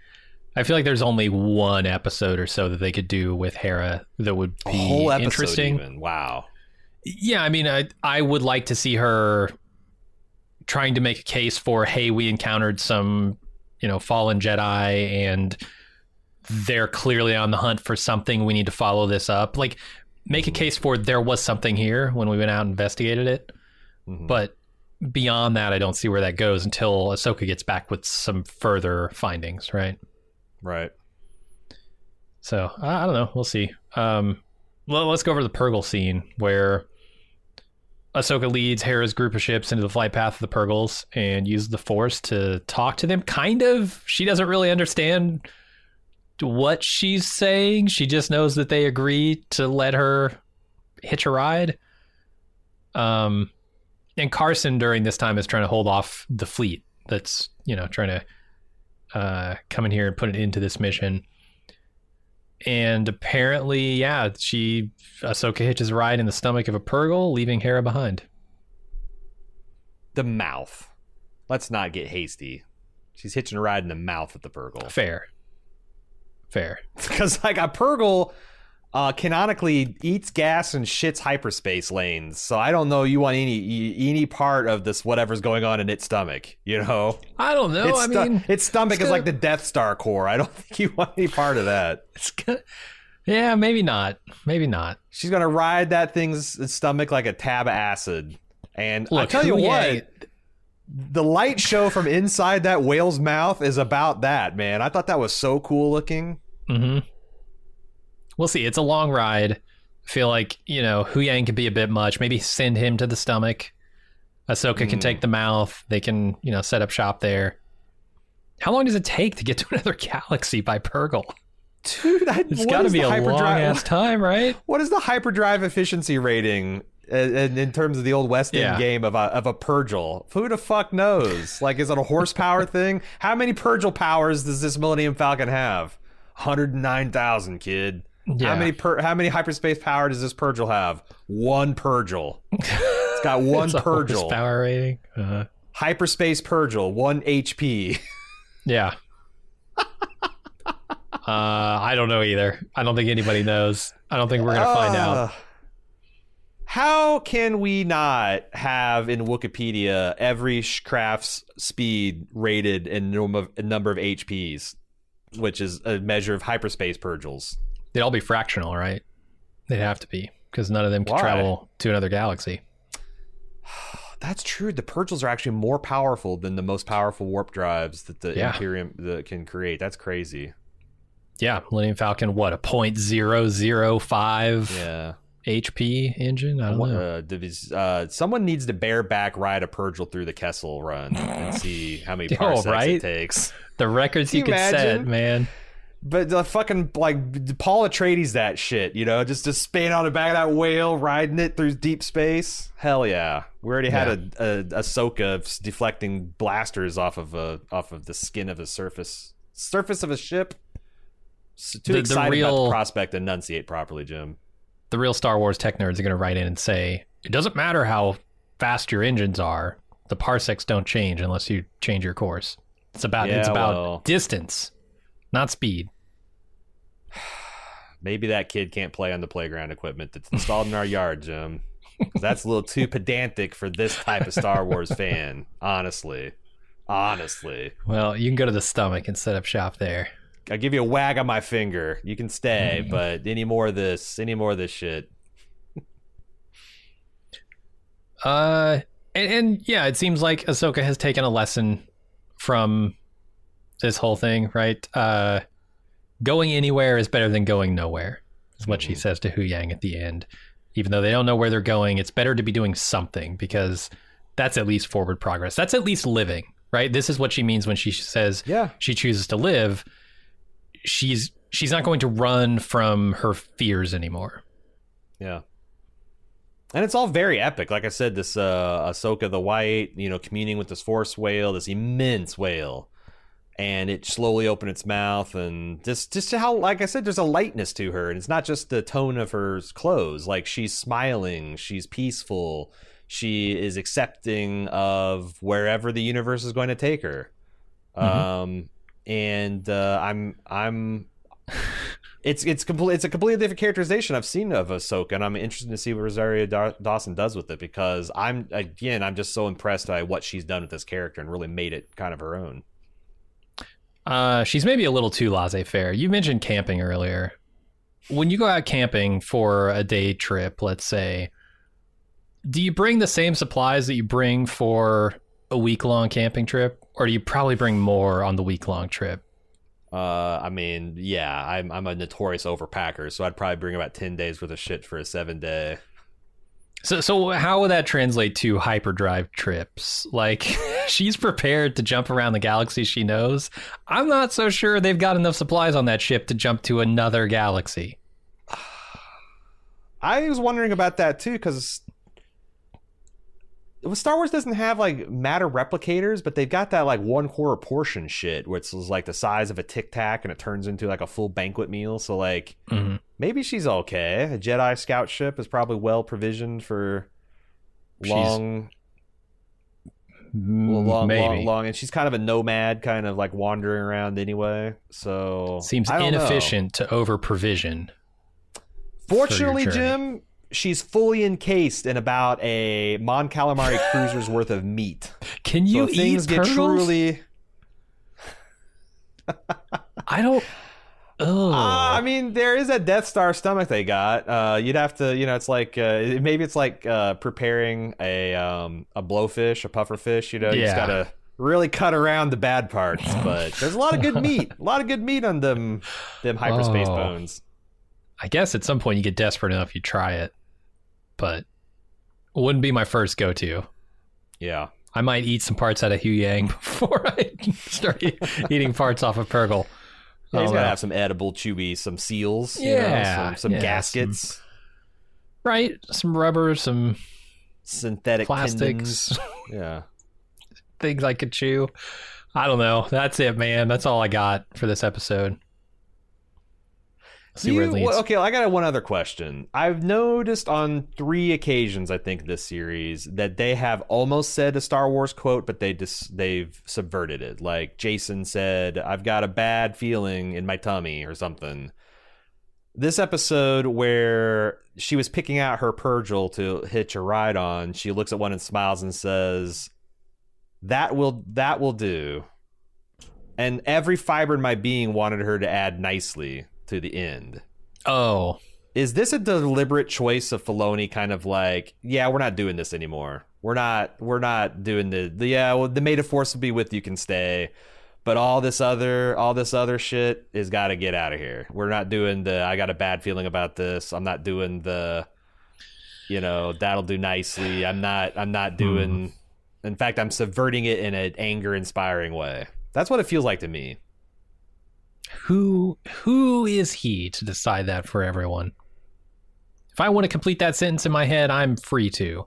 I feel like there's only one episode or so that they could do with Hera that would A be whole episode interesting. even. Wow. Yeah, I mean, I I would like to see her trying to make a case for, hey, we encountered some, you know, fallen Jedi, and they're clearly on the hunt for something. We need to follow this up. Like, make a case for there was something here when we went out and investigated it. Mhm. But beyond that, I don't see where that goes until Ahsoka gets back with some further findings, right? Right. So I, I don't know. We'll see. Um, well, let's go over the Purrgil scene where Ahsoka leads Hera's group of ships into the flight path of the Purrgils and uses the Force to talk to them. Kind of. She doesn't really understand what she's saying. She just knows that they agree to let her hitch a ride. Um, and Carson during this time is trying to hold off the fleet that's you know trying to uh, come in here and put it into this mission. And apparently, yeah, she Ahsoka hitches a ride in the stomach of a Purrgil, leaving Hera behind. The mouth. Let's not get hasty. She's hitching a ride in the mouth of the Purrgil. Fair, fair. Because like a Purrgil, uh, canonically eats gas and shits hyperspace lanes. So I don't know you want any any part of this whatever's going on in its stomach. You know, I don't know. its, I stu- mean, its stomach it's is like the Death Star core. I don't think you want any part of that. it's good. Yeah, maybe not. Maybe not. She's gonna ride that thing's stomach like a tab of acid. And I Look, tell you what, Yang- the light show from inside that whale's mouth is about that, man. I thought that was so cool looking. hmm We'll see. It's a long ride. I feel like, you know, Huyang could be a bit much. Maybe send him to the stomach. Ahsoka can Mm. take the mouth. They can, you know, set up shop there. How long does it take to get to another galaxy by Purrgil? Dude, I, It's got to be a long hyperdrive- ass time, right? What is the hyperdrive efficiency rating uh, in, in terms of the old West End Yeah. game of a of a Purrgil? Who the fuck knows? Like, is it a horsepower thing? How many Purrgil powers does this Millennium Falcon have? Hundred nine thousand, kid. Yeah. How many per, How many hyperspace power does this Purrgil have? One Purrgil. It's got one It's Purrgil. Power rating. Uh-huh. Hyperspace Purrgil, one HP. yeah. uh, I don't know either. I don't think anybody knows. I don't think we're gonna find out. Uh, How can we not have in Wikipedia every craft's speed rated in number of, number of HPs, which is a measure of hyperspace purrgils? They'd all be fractional, right? They'd have to be because none of them can Why? travel to another galaxy. That's true. The purrgils are actually more powerful than the most powerful warp drives that the Yeah. Imperium that can create. That's crazy. Yeah, Millennium Falcon, what a point zero zero five Yeah. HP engine. I don't What, know. uh, divis- uh, someone needs to bareback ride a purrgil through the Kessel run and see how many Oh, parsecs right? it takes. the records you you could set, man. But the fucking like Paul Atreides that shit, you know, just just spin on the back of that whale, riding it through deep space. Hell yeah, we already had a, a Ahsoka deflecting blasters off of a off of the skin of a surface surface of a ship. So too The- the excited about real- the prospect enunciate properly, Jim. The real Star Wars tech nerds are going to write in and say it doesn't matter how fast your engines are. The parsecs don't change unless you change your course. It's about it's about well. distance, not speed. Maybe that kid can't play on the playground equipment that's installed in our yard, Jim. That's a little too pedantic for this type of Star Wars fan, honestly. Honestly. Well, you can go to the stomach and set up shop there. I'll give you a wag on my finger. You can stay, but any more of this, any more of this shit. Uh, and, and yeah, it seems like Ahsoka has taken a lesson from this whole thing, right? Uh, going anywhere is better than going nowhere, is what she says to Huyang at the end. Even though they don't know where they're going, it's better to be doing something because that's at least forward progress. That's at least living, right? This is what she means when she says Yeah. she chooses to live. She's she's not going to run from her fears anymore. Yeah. And it's all very epic. Like I said, this uh Ahsoka the White, you know, communing with this force whale, this immense whale. And it slowly opened its mouth and just just how like I said, there's a lightness to her. And it's not just the tone of her clothes. Like she's smiling, she's peaceful, she is accepting of wherever the universe is going to take her. Um and uh I'm I'm it's it's complete. It's a completely different characterization I've seen of Ahsoka, and I'm interested to see what Rosario Daw- Dawson does with it because I'm again I'm just so impressed by what she's done with this character and really made it kind of her own. Uh, she's maybe a little too laissez-faire. You mentioned camping earlier. When you go out camping for a day trip, let's say, do you bring the same supplies that you bring for a week-long camping trip, or do you probably bring more on the week-long trip? Uh, I mean, yeah, I'm I'm a notorious overpacker, so I'd probably bring about ten days worth of shit for a seven day. So, so how would that translate to hyperdrive trips? Like, she's prepared to jump around the galaxy she knows. I'm not so sure they've got enough supplies on that ship to jump to another galaxy. I was wondering about that too because Star Wars doesn't have like matter replicators, but they've got that like one quarter portion shit, which is like the size of a tic tac and it turns into like a full banquet meal. So like Mhm. maybe she's okay. A Jedi scout ship is probably well provisioned for long, Mm, Mm, long, maybe. long, long, and she's kind of a nomad, kind of like wandering around anyway. So Seems I don't know. inefficient to over provision. Fortunately, journey. Jim, she's fully encased in about a Mon Calamari cruiser's worth of meat. Can you if eat things get truly. I don't. Oh, Uh, I mean, there is a Death Star stomach they got. Uh, you'd have to, you know, it's like uh, maybe it's like uh, preparing a um, a blowfish, a pufferfish. You know, you just gotta really cut around the bad parts. But there's a lot of good meat, a lot of good meat on them them hyperspace Oh. bones. I guess at some point you get desperate enough, you try it, but it wouldn't be my first go to. Yeah. I might eat some parts out of Huyang before I start eating parts off of Purrgil. Yeah, he's Oh, got to have some edible, chewy, some seals, you know, Yeah, some, some yeah, gaskets, right, some rubber, some synthetic plastics. Yeah. things I could chew. I don't know. That's it, man. That's all I got for this episode. See Do where you- it leads. well, okay, I got one other question. I've noticed on three occasions, I think, this series that they have almost said a Star Wars quote, but they just they've subverted it. Like Jacen said, "I've got a bad feeling in my tummy" or something. This episode where she was picking out her Purrgil to hitch a ride on, she looks at one and smiles and says, "That will that will do." And every fiber in my being wanted her to add nicely to the end. Oh, Is this a deliberate choice of Filoni kind of like, yeah, we're not doing this anymore. We're not we're not doing the, the yeah, well the May the Force will be with you can stay. But all this other all this other shit is gotta get out of here. We're not doing the I got a bad feeling about this. I'm not doing the you know, that'll do nicely. I'm not I'm not hmm. doing in fact I'm subverting it in an anger inspiring way. That's what it feels like to me. Who who is he to decide that for everyone? If I want to complete that sentence in my head, I'm free to.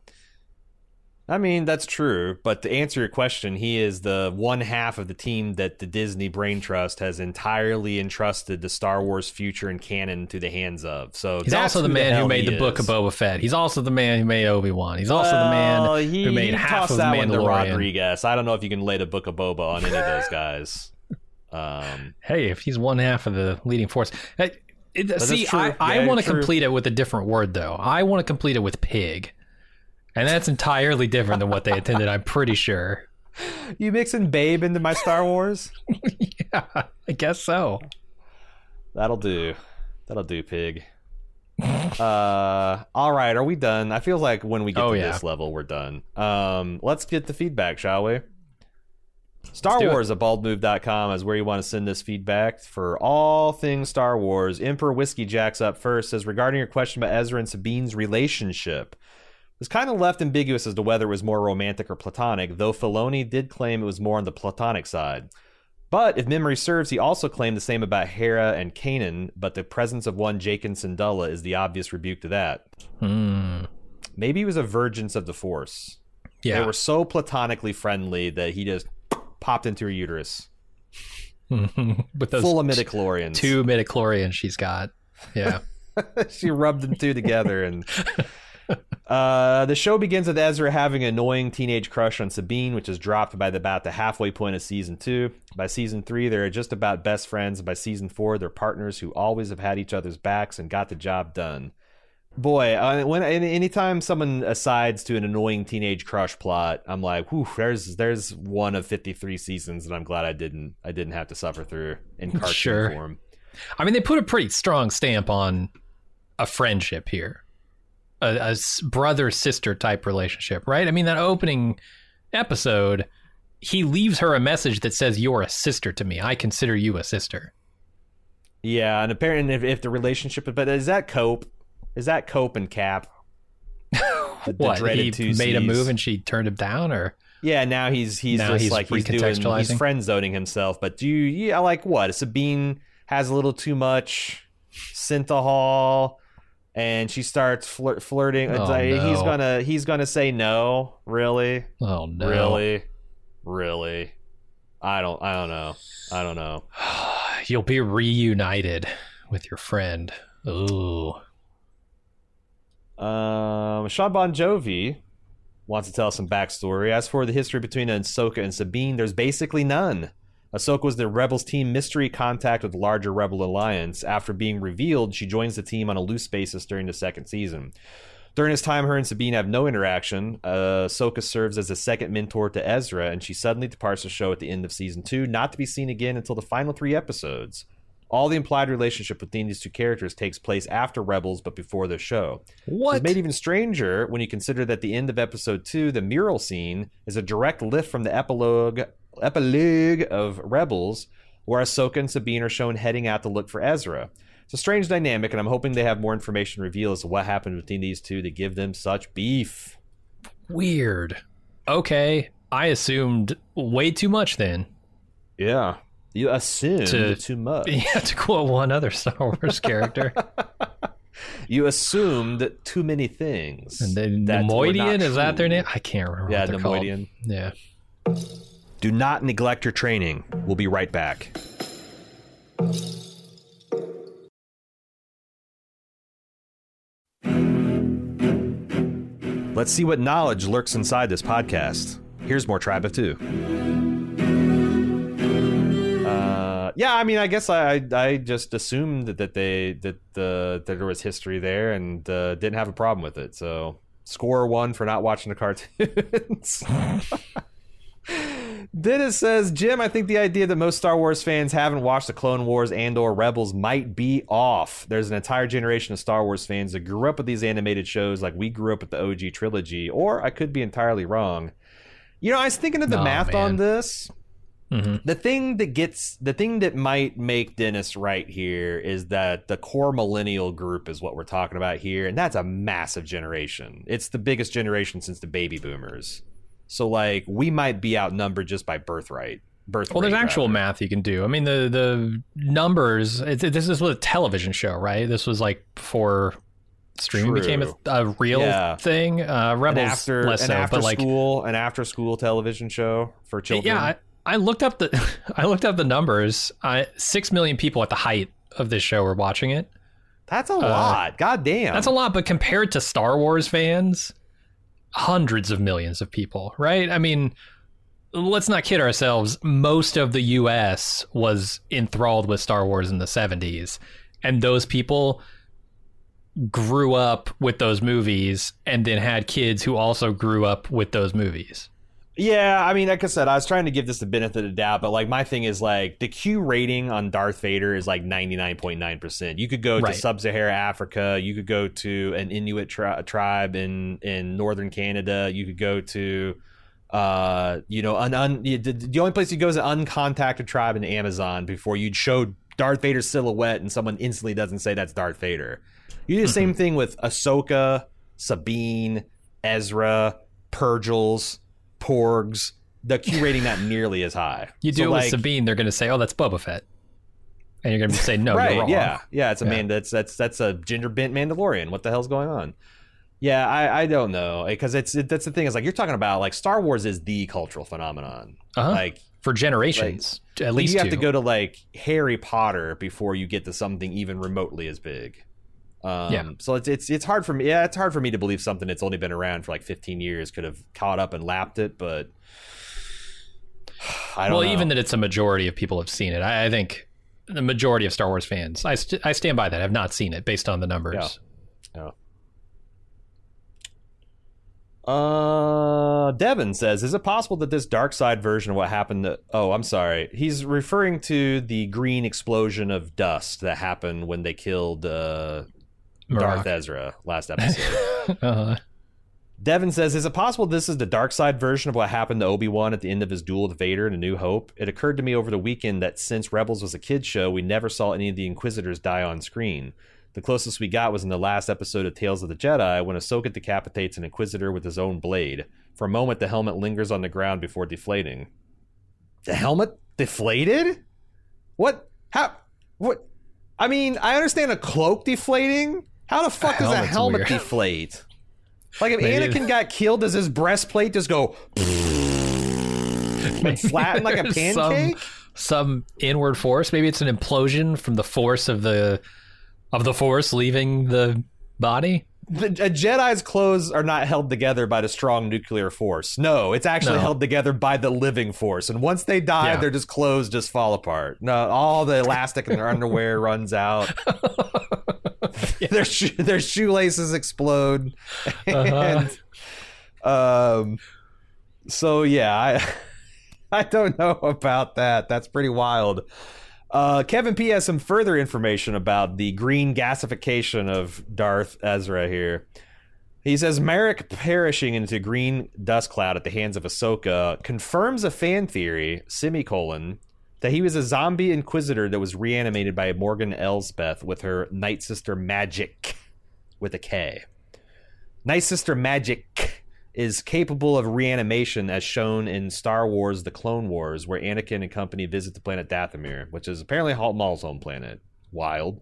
I mean, that's true, but to answer your question, he is the one half of the team that the Disney Brain Trust has entirely entrusted the Star Wars future and canon to the hands of. So He's also the man who made he the book of. Boba Fett. He's also the man who made Obi Wan. He's also the man he, who made half of that one to Mandalorian. Rodriguez. I don't know if you can lay the book of Boba on any of those guys. Um, Hey, if he's one half of the leading force, Hey, it- see, I Yeah, want to complete it with a different word though. I want to complete it with pig, and that's entirely different than what they intended. I'm pretty sure. you mixing Babe into my Star Wars? yeah, I guess so. That'll do. That'll do, pig. uh, all right, are we done? I feel like when we get Oh, to yeah. this level, we're done. Um, let's get the feedback, shall we? Star Let's do it. Wars at baldmove.com is where you want to send this feedback for all things Star Wars. Emperor Whiskey Jacks up first says regarding your question about Ezra and Sabine's relationship. It was kind of left ambiguous as to whether it was more romantic or platonic, though Filoni did claim it was more on the platonic side. But if memory serves, he also claimed the same about Hera and Kanan, but the presence of one Jacen Syndulla is the obvious rebuke to that. Hmm. Maybe he was a virgins of the Force. Yeah. They were so platonically friendly that he just popped into her uterus. with those full of midichlorians. two midichlorians she's got. Yeah. she rubbed them two together and uh, the show begins with Ezra having an annoying teenage crush on Sabine, which is dropped by the, about the halfway point of season two. By season three, they're just about best friends. By season four, they're partners who always have had each other's backs and got the job done. Boy, uh, when anytime someone asides to an annoying teenage crush plot, I'm like, whew, there's there's one of 53 seasons that I'm glad I didn't I didn't have to suffer through in cartoon Sure. form. I mean, they put a pretty strong stamp on a friendship here, a, brother sister type relationship, right? I mean, that opening episode, he leaves her a message that says, "You're a sister to me. I consider you a sister." Yeah, and apparently, if, if the relationship, but is that Cope? Is that Cope and Cap? The, what he made a move and she turned him down, or yeah, now he's he's Now just he's like he's doing he's friend zoning himself. But do you yeah like what? Sabine has a little too much synthahol, and she starts flirt, flirting. Oh, like, He's gonna he's gonna say no. Really, oh no, really, really. I don't I don't know. I don't know. you'll be reunited with your friend. Ooh, Um, Sean Bon Jovi wants to tell us some backstory. As for the history between Ahsoka and Sabine, there's basically none. Ahsoka was the Rebels team mystery contact with the larger Rebel Alliance. After being revealed, she joins the team on a loose basis during the second season. During this time, her and Sabine have no interaction. Uh, Ahsoka serves as a second mentor to Ezra, and she suddenly departs the show at the end of season two, not to be seen again until the final three episodes. All the implied relationship between these two characters takes place after Rebels, but before the show. What? It's made even stranger when you consider that the end of episode two, the mural scene, is a direct lift from the epilogue epilogue of Rebels, where Ahsoka and Sabine are shown heading out to look for Ezra. It's a strange dynamic, and I'm hoping they have more information revealed as to what happened between these two to give them such beef. Weird. Okay, I assumed way too much then. Yeah. You assumed To- too much. Yeah, to quote one other Star Wars character. You assumed too many things. And then that were Neimoidian, is that their name? I can't remember. Yeah, what. Neimoidian. Yeah. Do not neglect your training. We'll be right back. Let's see what knowledge lurks inside this podcast. Here's more Tribe of Two. Yeah, I mean, I guess I I, just assumed that, that they that the that there was history there and uh, didn't have a problem with it. So score one for not watching the cartoons. Dennis says, Jim, I think the idea that most Star Wars fans haven't watched the Clone Wars and or Rebels might be off. There's an entire generation of Star Wars fans that grew up with these animated shows like we grew up with the OG trilogy, or I could be entirely wrong. You know, I was thinking of the Nah, math man. on this. Mhm. The thing that gets the thing that might make Dennis right here is that the core millennial group is what we're talking about here, and that's a massive generation. It's the biggest generation since the baby boomers. So like we might be outnumbered just by birthright. Birth Well, there's rate, actual rather. math you can do. I mean, the the numbers. It, this is a television show, right? This was like before streaming True. became a, a real Yeah. thing. Uh, An Rebels after less an so, after but like school an after school television show for children. yeah, I, looked up the I looked up the numbers. I, Six million people at the height of this show were watching it. that's a lot. God damn. Uh, That's a lot, but compared to Star Wars fans, hundreds of millions of people, right? I mean, let's not kid ourselves. Most of the US was enthralled with Star Wars in the 70s, and those people grew up with those movies and then had kids who also grew up with those movies. Yeah, I mean, like I said, I was trying to give this the benefit of the doubt, but like my thing is like the Q rating on Darth Vader is like ninety nine point nine percent. You could go Right. to sub-Saharan Africa, you could go to an Inuit tri- tribe in in northern Canada, you could go to, uh, you know, an un- the, the only place you go is an uncontacted tribe in the Amazon before you'd show Darth Vader's silhouette and someone instantly doesn't say that's Darth Vader. You do the same thing with Ahsoka, Sabine, Ezra, Purrgils, Porgs. The Q rating not nearly as high. You do So, it with like, Sabine, they're going to say, "Oh, that's Boba Fett," and you're going to say, "No, right? you're wrong." Yeah, yeah. It's a Yeah. man. That's that's that's a ginger bent Mandalorian. What the hell's going on? Yeah, I, I don't know because it's it, that's the thing is like you're talking about like Star Wars is the cultural phenomenon. Uh-huh. Like for generations, at least you have two. to go to like Harry Potter before you get to something even remotely as big. Um, Yeah. So it's it's it's hard for me. Yeah, it's hard for me to believe something that's only been around for like 15 years could have caught up and lapped it, but I don't well, know. even that it's a majority of people have seen it. I, I think the majority of Star Wars fans, I, st- I stand by that, have not seen it based on the numbers. Yeah. Uh, Devin says, "Is it possible that this dark side version of what happened to? Oh, I'm sorry. He's referring to the green explosion of dust that happened when they killed uh, Darth Marrok. Ezra last episode." Uh, Devin says, "Is it possible this is the dark side version of what happened to Obi Wan at the end of his duel with Vader in A New Hope?" It occurred to me over the weekend that since Rebels was a kids show, we never saw any of the Inquisitors die on screen. The closest we got was in the last episode of Tales of the Jedi when Ahsoka decapitates an Inquisitor with his own blade. For a moment, the helmet lingers on the ground before deflating. The helmet deflated? What? How? What? I mean, I understand a cloak deflating. How the fuck does a helmet weird. deflate? Like if Maybe- Anakin got killed, does his breastplate just go and flatten like a pancake? Some, some inward force. Maybe it's an implosion from the force of the of the force leaving the body. The, a Jedi's clothes are not held together by the strong nuclear force. No, it's actually No. held together by the living force. And once they die, Yeah. their just clothes just fall apart. No, all the elastic in their underwear runs out. their sho- their shoelaces explode. Uh-huh. And um, so yeah, I I don't know about that. That's pretty wild. Uh, Kevin P has some further information about the green gasification of Darth Ezra here. He says Marrok perishing into green dust cloud at the hands of Ahsoka confirms a fan theory, semicolon, that he was a zombie inquisitor that was reanimated by Morgan Elsbeth with her night sister Magic with a K. Night Sister Magic is capable of reanimation as shown in Star Wars The Clone Wars, where Anakin and company visit the planet Dathomir, which is apparently Darth Maul's home planet. Wild.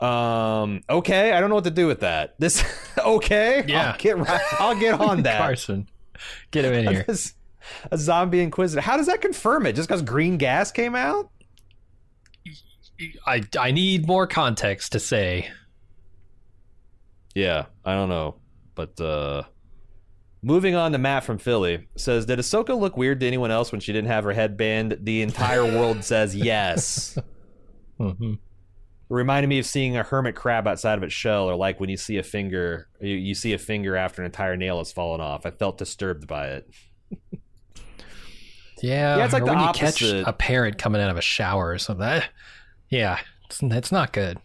Um, okay, I don't know what to do with that. This okay? Yeah. I'll get right, I'll get on that. Carson, get him in here. This- a zombie inquisitor. How does that confirm it? Just because green gas came out? I I need more context to say. Yeah, I don't know. But uh moving on to Matt from Philly says, Did Ahsoka look weird to anyone else when she didn't have her headband? The entire world says yes. Mhm. It reminded me of seeing a hermit crab outside of its shell, or like when you see a finger you, you see a finger after an entire nail has fallen off. I felt disturbed by it. Yeah, Yeah, it's like the when you catch a parrot coming out of a shower or something. Yeah, it's, it's not good.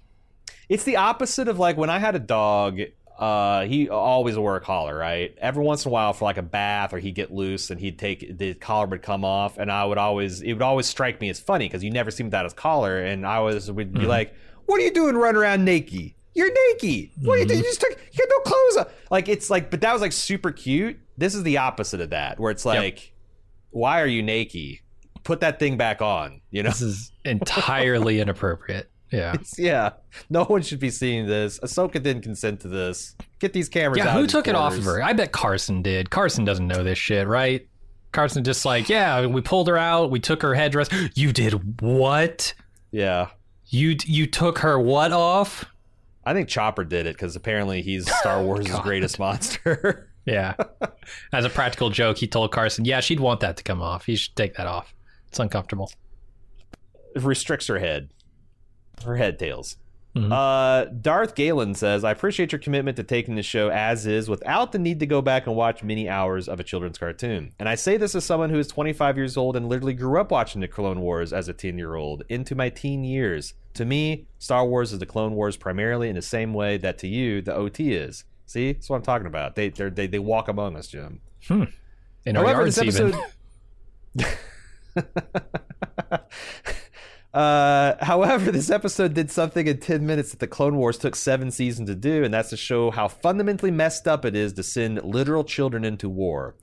It's the opposite of like when I had a dog. Uh, he always wore a collar, right? Every once in a while, for like a bath, or he'd get loose and he'd take the collar would come off, and I would always it would always strike me as funny because you never see him without his collar, and I was would be like, "What are you doing running around naked? You're naked. What are you doing? You just took you got no clothes on." Like it's like, but that was like super cute. This is the opposite of that, where it's like, "Why are you naked? Put that thing back on." You know? This is entirely inappropriate. Yeah. It's- yeah, no one should be seeing this. Ahsoka didn't consent to this. Get these cameras out. Yeah, who took it off of her? I bet Carson did. Carson doesn't know this shit, right? Carson just like, yeah, we pulled her out, we took her headdress. You did what? Yeah, You you took her what off? I think Chopper did it because apparently he's Star Wars' greatest monster. Yeah. As a practical joke, he told Carson, yeah, she'd want that to come off. He should take that off. It's uncomfortable. it restricts her head, her head tails. Mhm. Uh, Darth Galen says, "I appreciate your commitment to taking the show as is, without the need to go back and watch many hours of a children's cartoon. And I say this as someone who is 25 years old and literally grew up watching the Clone Wars as a 10 year old into my teen years. To me, Star Wars is the Clone Wars primarily in the same way that to you the OT is. See, that's what I'm talking about. They they they walk among us, Jim. In our However, this episode. uh, however, this episode did something in 10 minutes that the Clone Wars took seven seasons to do, and that's to show how fundamentally messed up it is to send literal children into war.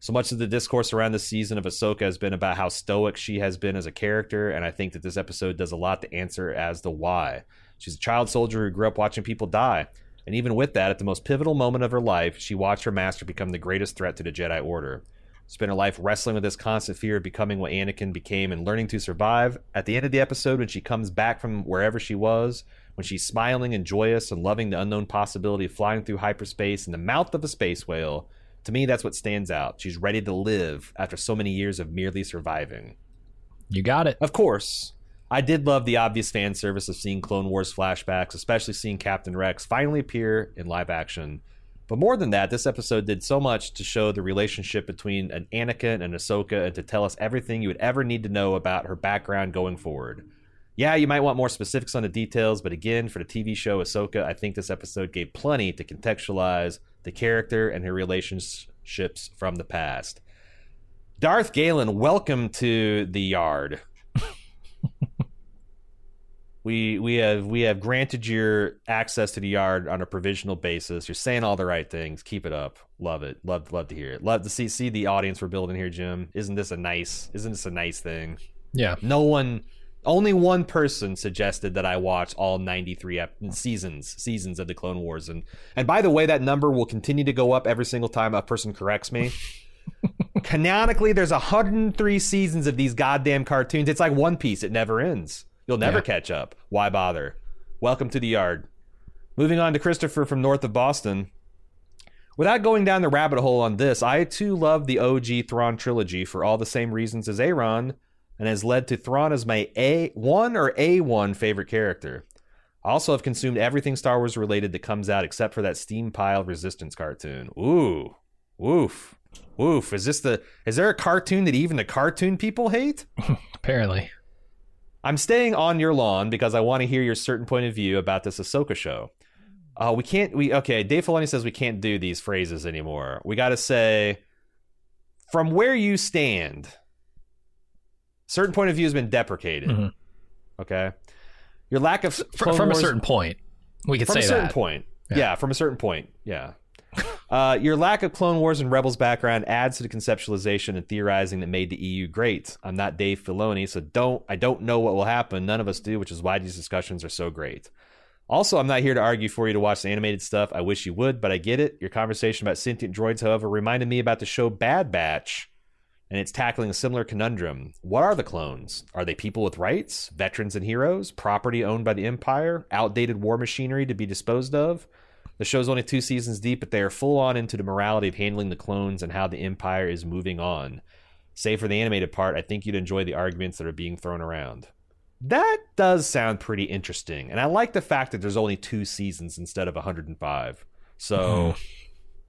So much of the discourse around the season of Ahsoka has been about how stoic she has been as a character, and I think that this episode does a lot to answer as to why. She's a child soldier who grew up watching people die. And even with that, at the most pivotal moment of her life, she watched her master become the greatest threat to the Jedi Order. Spent her life wrestling with this constant fear of becoming what Anakin became and learning to survive. At the end of the episode, when she comes back from wherever she was, when she's smiling and joyous and loving the unknown possibility of flying through hyperspace in the mouth of a space whale, to me, that's what stands out. She's ready to live after so many years of merely surviving. you got it. Of course, I did love the obvious fan service of seeing Clone Wars flashbacks, especially seeing Captain Rex finally appear in live action. But more than that, this episode did so much to show the relationship between an Anakin and Ahsoka and to tell us everything you would ever need to know about her background going forward. Yeah, you might want more specifics on the details, but again, for the TV show Ahsoka, I think this episode gave plenty to contextualize the character and her relationships from the past. Darth Galen, welcome to the yard. We we have we have granted your access to the yard on a provisional basis. You're saying all the right things. Keep it up. Love it. Love love to hear it. Love to see see the audience we're building here, Jim. Isn't this a nice? Isn't this a nice thing? Yeah. No one, only one person suggested that I watch all 93 ep- seasons seasons of the Clone Wars, and and by the way, that number will continue to go up every single time a person corrects me. Canonically, there's 103 seasons of these goddamn cartoons. It's like One Piece; it never ends. You'll never Yeah. catch up. Why bother? Welcome to the yard. Moving on to Christopher from north of Boston. Without going down the rabbit hole on this, I too love the OG Thrawn trilogy for all the same reasons as Aaron, and has led to Thrawn as my A one or A one favorite character. I also have consumed everything Star Wars related that comes out except for that Steam Pile Resistance cartoon. Ooh, woof, woof. Is this the? Is there a cartoon that even the cartoon people hate? Apparently. I'm staying on your lawn because I want to hear your certain point of view about this Ahsoka show. Uh, we can't. We okay. Dave Filoni says we can't do these phrases anymore. We got to say, from where you stand. Certain point of view has been deprecated. Mhm. Okay, your lack of Clone from a certain point, we could say that. from say a certain that. point. Yeah. Yeah. from a certain point. Yeah. Uh, your lack of Clone Wars and Rebels background adds to the conceptualization and theorizing that made the EU great. I'm not Dave Filoni, so don't I don't know what will happen. None of us do, which is why these discussions are so great. Also, I'm not here to argue for you to watch the animated stuff. I wish you would, but I get it. Your conversation about sentient droids, however, reminded me about the show Bad Batch, and it's tackling a similar conundrum. What are the clones? Are they people with rights, veterans and heroes, property owned by the Empire, outdated war machinery to be disposed of? The show's only two seasons deep, but they are full on into the morality of handling the clones and how the Empire is moving on. Save for the animated part, I think you'd enjoy the arguments that are being thrown around. That does sound pretty interesting. And I like the fact that there's only two seasons instead of 105. So oh.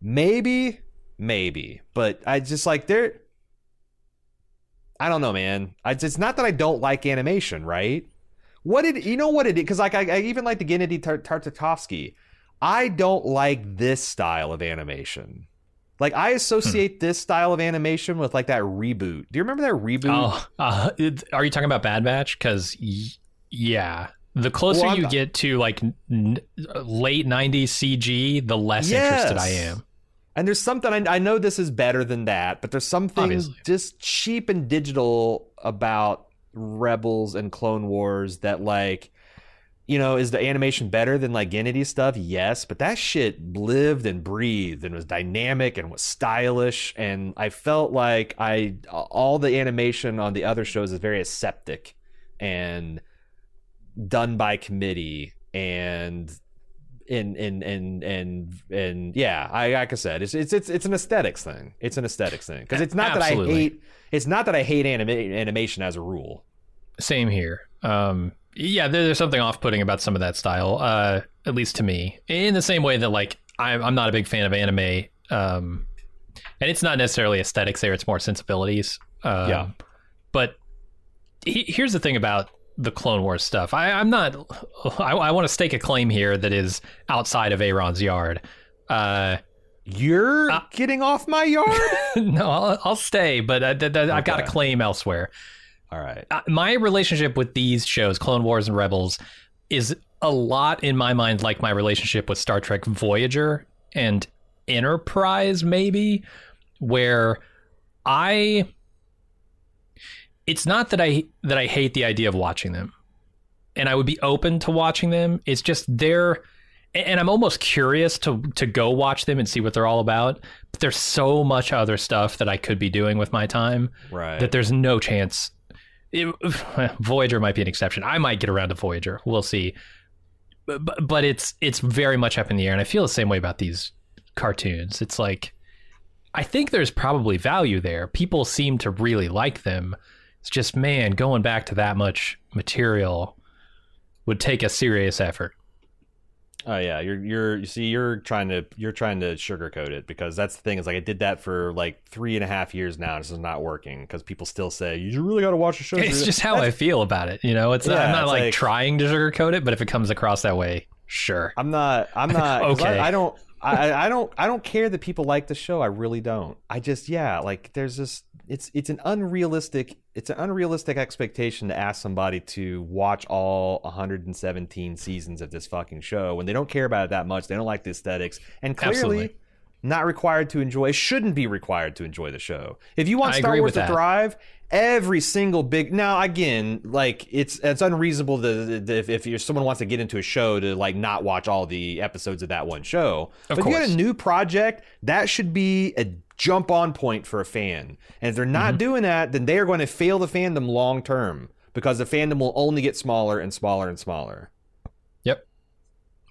maybe, maybe. But I just like there. I don't know, man. I, it's not that I don't like animation, right? What did you know? What it because like I, I even like the Genndy Tar- Tartakovsky. I don't like this style of animation. Like I associate this style of animation with like that reboot. Do you remember that reboot? Oh, uh, it- are you talking about Bad Batch? Because y- yeah, the closer Well, you get to like n- late '90s CG, the less interested I am. And there's something I, I know this is better than that, but there's something Obviously. just cheap and digital about Rebels and Clone Wars that like you know, is the animation better than like Genndy stuff? Yes, but that shit lived and breathed and was dynamic and was stylish and I felt like I all the animation on the other shows is very aseptic and done by committee and and and and and and yeah, I like I said, it's it's it's it's an aesthetics thing. It's an aesthetics thing because it's not that I hate. It's not that I hate anima- animation as a rule. Same here. Um, yeah, there- there's something off-putting about some of that style, uh, at least to me. In the same way that like I'm, I'm not a big fan of anime, um, and it's not necessarily aesthetics there; it's more sensibilities. Um, Yeah. But he, here's the thing about the Clone Wars stuff. I, I'm not. I, I want to stake a claim here that is outside of Aaron's yard. Uh, You're Uh, getting off my yard. no, I'll, I'll stay, but uh, th- I've got a claim elsewhere. All right. uh, my relationship with these shows, Clone Wars and Rebels, is a lot in my mind like my relationship with Star Trek Voyager and Enterprise, maybe, where I. It's not that I that I hate the idea of watching them, and I would be open to watching them. It's just they're, and I'm almost curious to to go watch them and see what they're all about. But there's so much other stuff that I could be doing with my time Right. that there's no chance. It, Voyager might be an exception. I might get around to Voyager. We'll see. But, but it's it's very much up in the air, and I feel the same way about these cartoons. It's like I think there's probably value there. People seem to really like them. It's just man, going back to that much material would take a serious effort. Oh yeah, you're you're you see you're trying to you're trying to sugarcoat it because that's the thing is like I did that for like three and a half years now. and This is not working because people still say you really got to watch the show. It's just how I feel about it. You know, it's Yeah, I'm not it's like, like- trying to sugarcoat it, but if it comes across that way, sure. I'm not. I'm not. Okay. I, I don't. I, I don't. I don't care that people like the show. I really don't. I just yeah. Like there's this. It's it's an unrealistic. It's an unrealistic expectation to ask somebody to watch all 117 seasons of this fucking show when they don't care about it that much. They don't like the aesthetics, and clearly. Absolutely. Not required to enjoy, shouldn't be required to enjoy the show. If you want I Star Wars to that. thrive, every single big now again, like it's it's unreasonable to, to- if if you're, someone wants to get into a show to like not watch all the episodes of that one show. Of but if you got a new project, that should be a jump on point for a fan. And if they're not Mm-hmm. doing that, then they are going to fail the fandom long term because the fandom will only get smaller and smaller and smaller. Yep.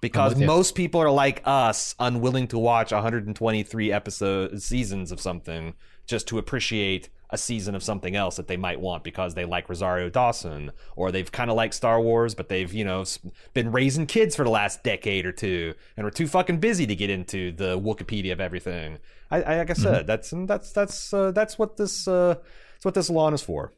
because most people are like us, unwilling to watch 123 episode seasons of something just to appreciate a season of something else that they might want because they like Rosario Dawson or they've kind of liked Star Wars, but they've you know been raising kids for the last decade or two and are too fucking busy to get into the Wikipedia of everything. I, I like I said, that's that's that's uh, that's what this uh, that's what this lawn is for.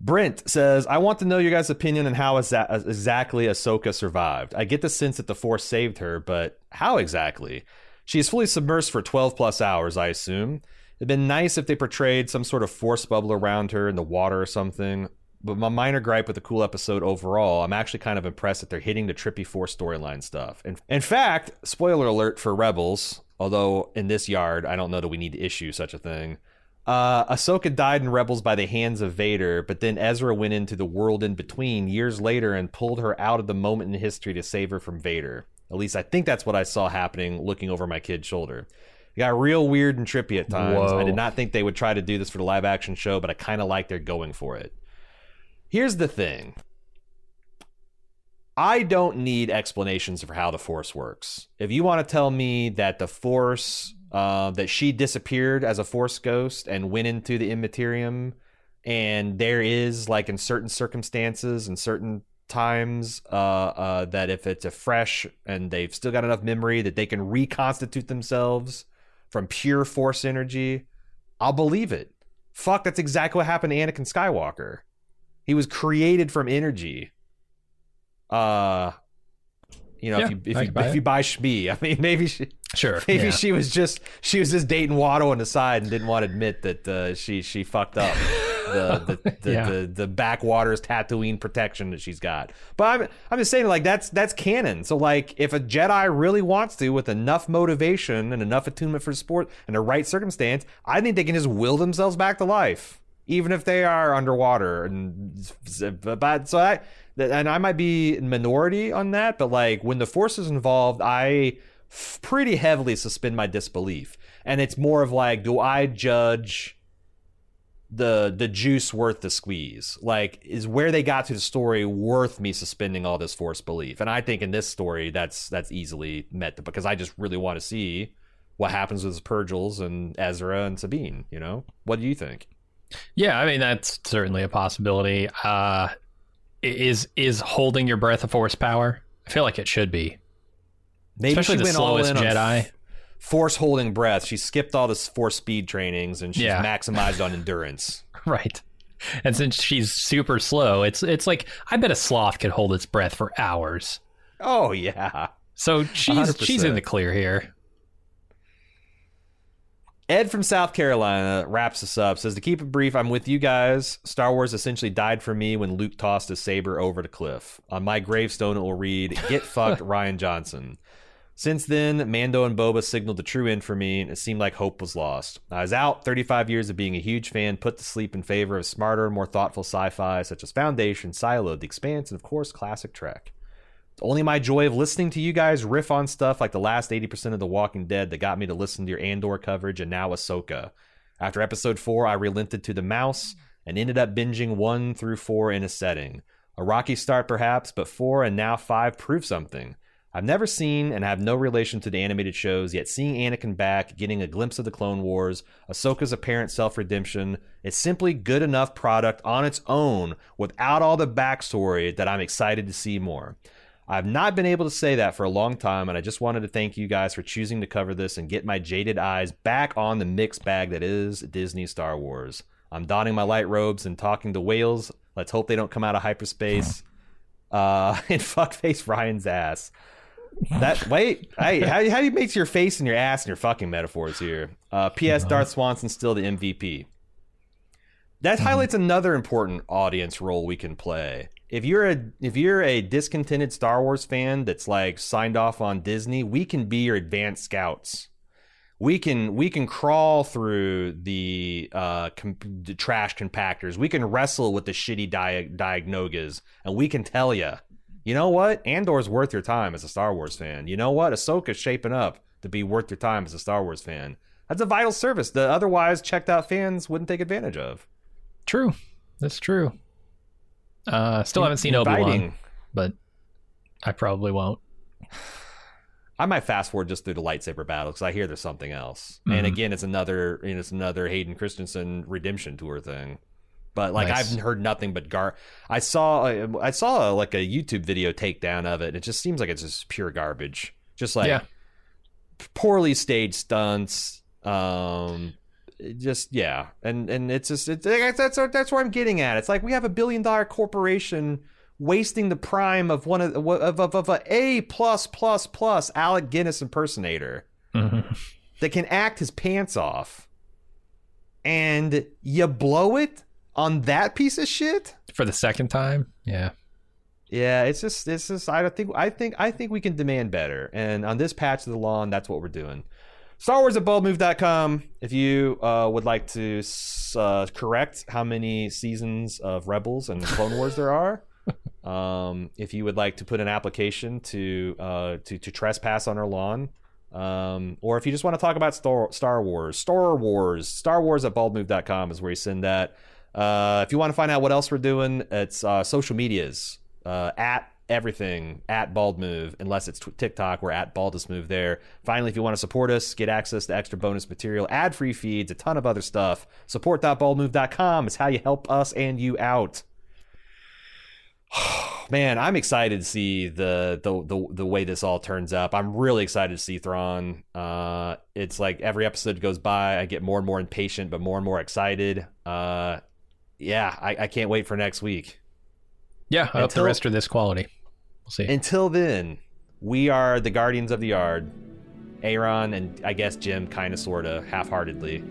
Brent says, I want to know your guys' opinion on how exa- exactly Ahsoka survived. I get the sense that the Force saved her, but how exactly? She is fully submersed for 12 plus hours, I assume. It'd been nice if they portrayed some sort of Force bubble around her in the water or something. But my minor gripe with the cool episode overall, I'm actually kind of impressed that they're hitting the trippy Force storyline stuff. In, in fact, spoiler alert for Rebels, although in this yard, I don't know that we need to issue such a thing. Uh, Ahsoka died in Rebels by the hands of Vader, but then Ezra went into the world in between years later and pulled her out of the moment in history to save her from Vader. At least I think that's what I saw happening looking over my kid's shoulder. It got real weird and trippy at times. Whoa. I did not think they would try to do this for the live action show, but I kind of like they're going for it. Here's the thing I don't need explanations for how the Force works. If you want to tell me that the Force, uh, that she disappeared as a Force ghost and went into the Immaterium, and there is, like, in certain circumstances and certain times, uh, uh, that if it's a fresh and they've still got enough memory that they can reconstitute themselves from pure Force energy, I'll believe it. Fuck, that's exactly what happened to Anakin Skywalker. He was created from energy. Uh, you know, Yeah, if you if you, buy if you buy Shmi, I mean, maybe she Sure. maybe yeah. she was just she was just dating Watto on the side and didn't want to admit that uh, she she fucked up the the the, Yeah. the the backwaters Tatooine protection that she's got. But I'm I'm just saying like that's that's canon. So like if a Jedi really wants to with enough motivation and enough attunement for sport and the right circumstance, I think they can just will themselves back to life. Even if they are underwater, and but so I and I might be in minority on that, but like when the force is involved, I pretty heavily suspend my disbelief, and it's more of like, do I judge the the juice worth the squeeze? Like, is where they got to the story worth me suspending all this force belief? And I think in this story, that's that's easily met because I just really want to see what happens with the Purrgils and Ezra and Sabine. You know, what do you think? Yeah, I mean that's certainly a possibility. Uh, is is holding your breath a force power? I feel like it should be, Maybe especially she the went all slowest in Jedi. f- force holding breath. She skipped all this force speed trainings and she's Yeah. maximized on endurance. right. And since she's super slow, it's it's like I bet a sloth could hold its breath for hours. Oh yeah. So she's she's in the clear here. Ed from South Carolina wraps us up. Says to keep it brief, I'm with you guys. Star Wars essentially died for me when Luke tossed his saber over the cliff. On my gravestone, it will read, "Get fucked, Rian Johnson." Since then, Mando and Boba signaled the true end for me, and it seemed like hope was lost. I was out 35 years of being a huge fan, put to sleep in favor of smarter more thoughtful sci-fi such as Foundation, Silo, The Expanse, and of course, classic Trek. It's only my joy of listening to you guys riff on stuff like the last 80% of The Walking Dead that got me to listen to your Andor coverage and now Ahsoka. After episode 4, I relented to the mouse and ended up binging 1 through 4 in a setting. A rocky start perhaps, but 4 and now 5 prove something. I've never seen and have no relation to the animated shows, yet seeing Anakin back, getting a glimpse of the Clone Wars, Ahsoka's apparent self redemption, it's simply good enough product on its own without all the backstory that I'm excited to see more. I've not been able to say that for a long time, and I just wanted to thank you guys for choosing to cover this and get my jaded eyes back on the mixed bag that is Disney Star Wars. I'm donning my light robes and talking to whales. Let's hope they don't come out of hyperspace. Uh, and fuckface Rian's ass. That wait, hey, how, how do you mix your face and your ass and your fucking metaphors here? Uh, P.S. Darth Swanson's still the MVP. That highlights another important audience role we can play. If you're a if you're a discontented Star Wars fan that's like signed off on Disney, we can be your advanced scouts. We can we can crawl through the uh com- the trash compactors. We can wrestle with the shitty dia- dianogas, and we can tell you, you know what, Andor's worth your time as a Star Wars fan. You know what, Ahsoka's shaping up to be worth your time as a Star Wars fan. That's a vital service that otherwise checked out fans wouldn't take advantage of. True, that's true. Uh, still haven't seen Obi Wan, but I probably won't. I might fast forward just through the lightsaber battle because I hear there's something else. Mhm. And again, it's another you know, it's another Hayden Christensen redemption tour thing. But like Nice. I've heard nothing but gar. I saw I saw like a YouTube video takedown of it. It just seems like it's just pure garbage. Just like Yeah. poorly staged stunts. Um, just yeah, and and it's just it's, that's that's where I'm getting at. It's like we have a billion dollar corporation wasting the prime of one of of of, of a A plus plus plus Alec Guinness impersonator Mhm. that can act his pants off, and you blow it on that piece of shit. For the second time, yeah. Yeah, it's just it's just I don't think I think I think we can demand better. And on this patch of the lawn, that's what we're doing. Star Wars at baldmove.com. If you uh, would like to uh, correct how many seasons of Rebels and Clone Wars there are, um, if you would like to put an application to uh, to, to trespass on our lawn, um, or if you just want to talk about Star, Star Wars, Star Wars, Star Wars at baldmove.com is where you send that. Uh, if you want to find out what else we're doing, it's uh, social medias uh, at everything at bald move unless it's tw- tiktok we're at baldest move there. Finally if you want to support us get access to extra bonus material ad free feeds a ton of other stuff. Support.baldmove.com is how you help us and you out. Man i'm excited to see the, the the the way this all turns up. I'm really excited to see thrawn. Uh it's like every episode goes by i get more and more impatient but more and more excited. Uh yeah i, I can't wait for next week Yeah, I hope the rest are this quality. We'll see. until then, we are the guardians of the yard. Aaron and I guess Jim, kind of, sort of, half-heartedly.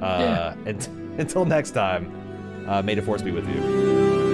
Uh, and until next time, uh, may the force be with you.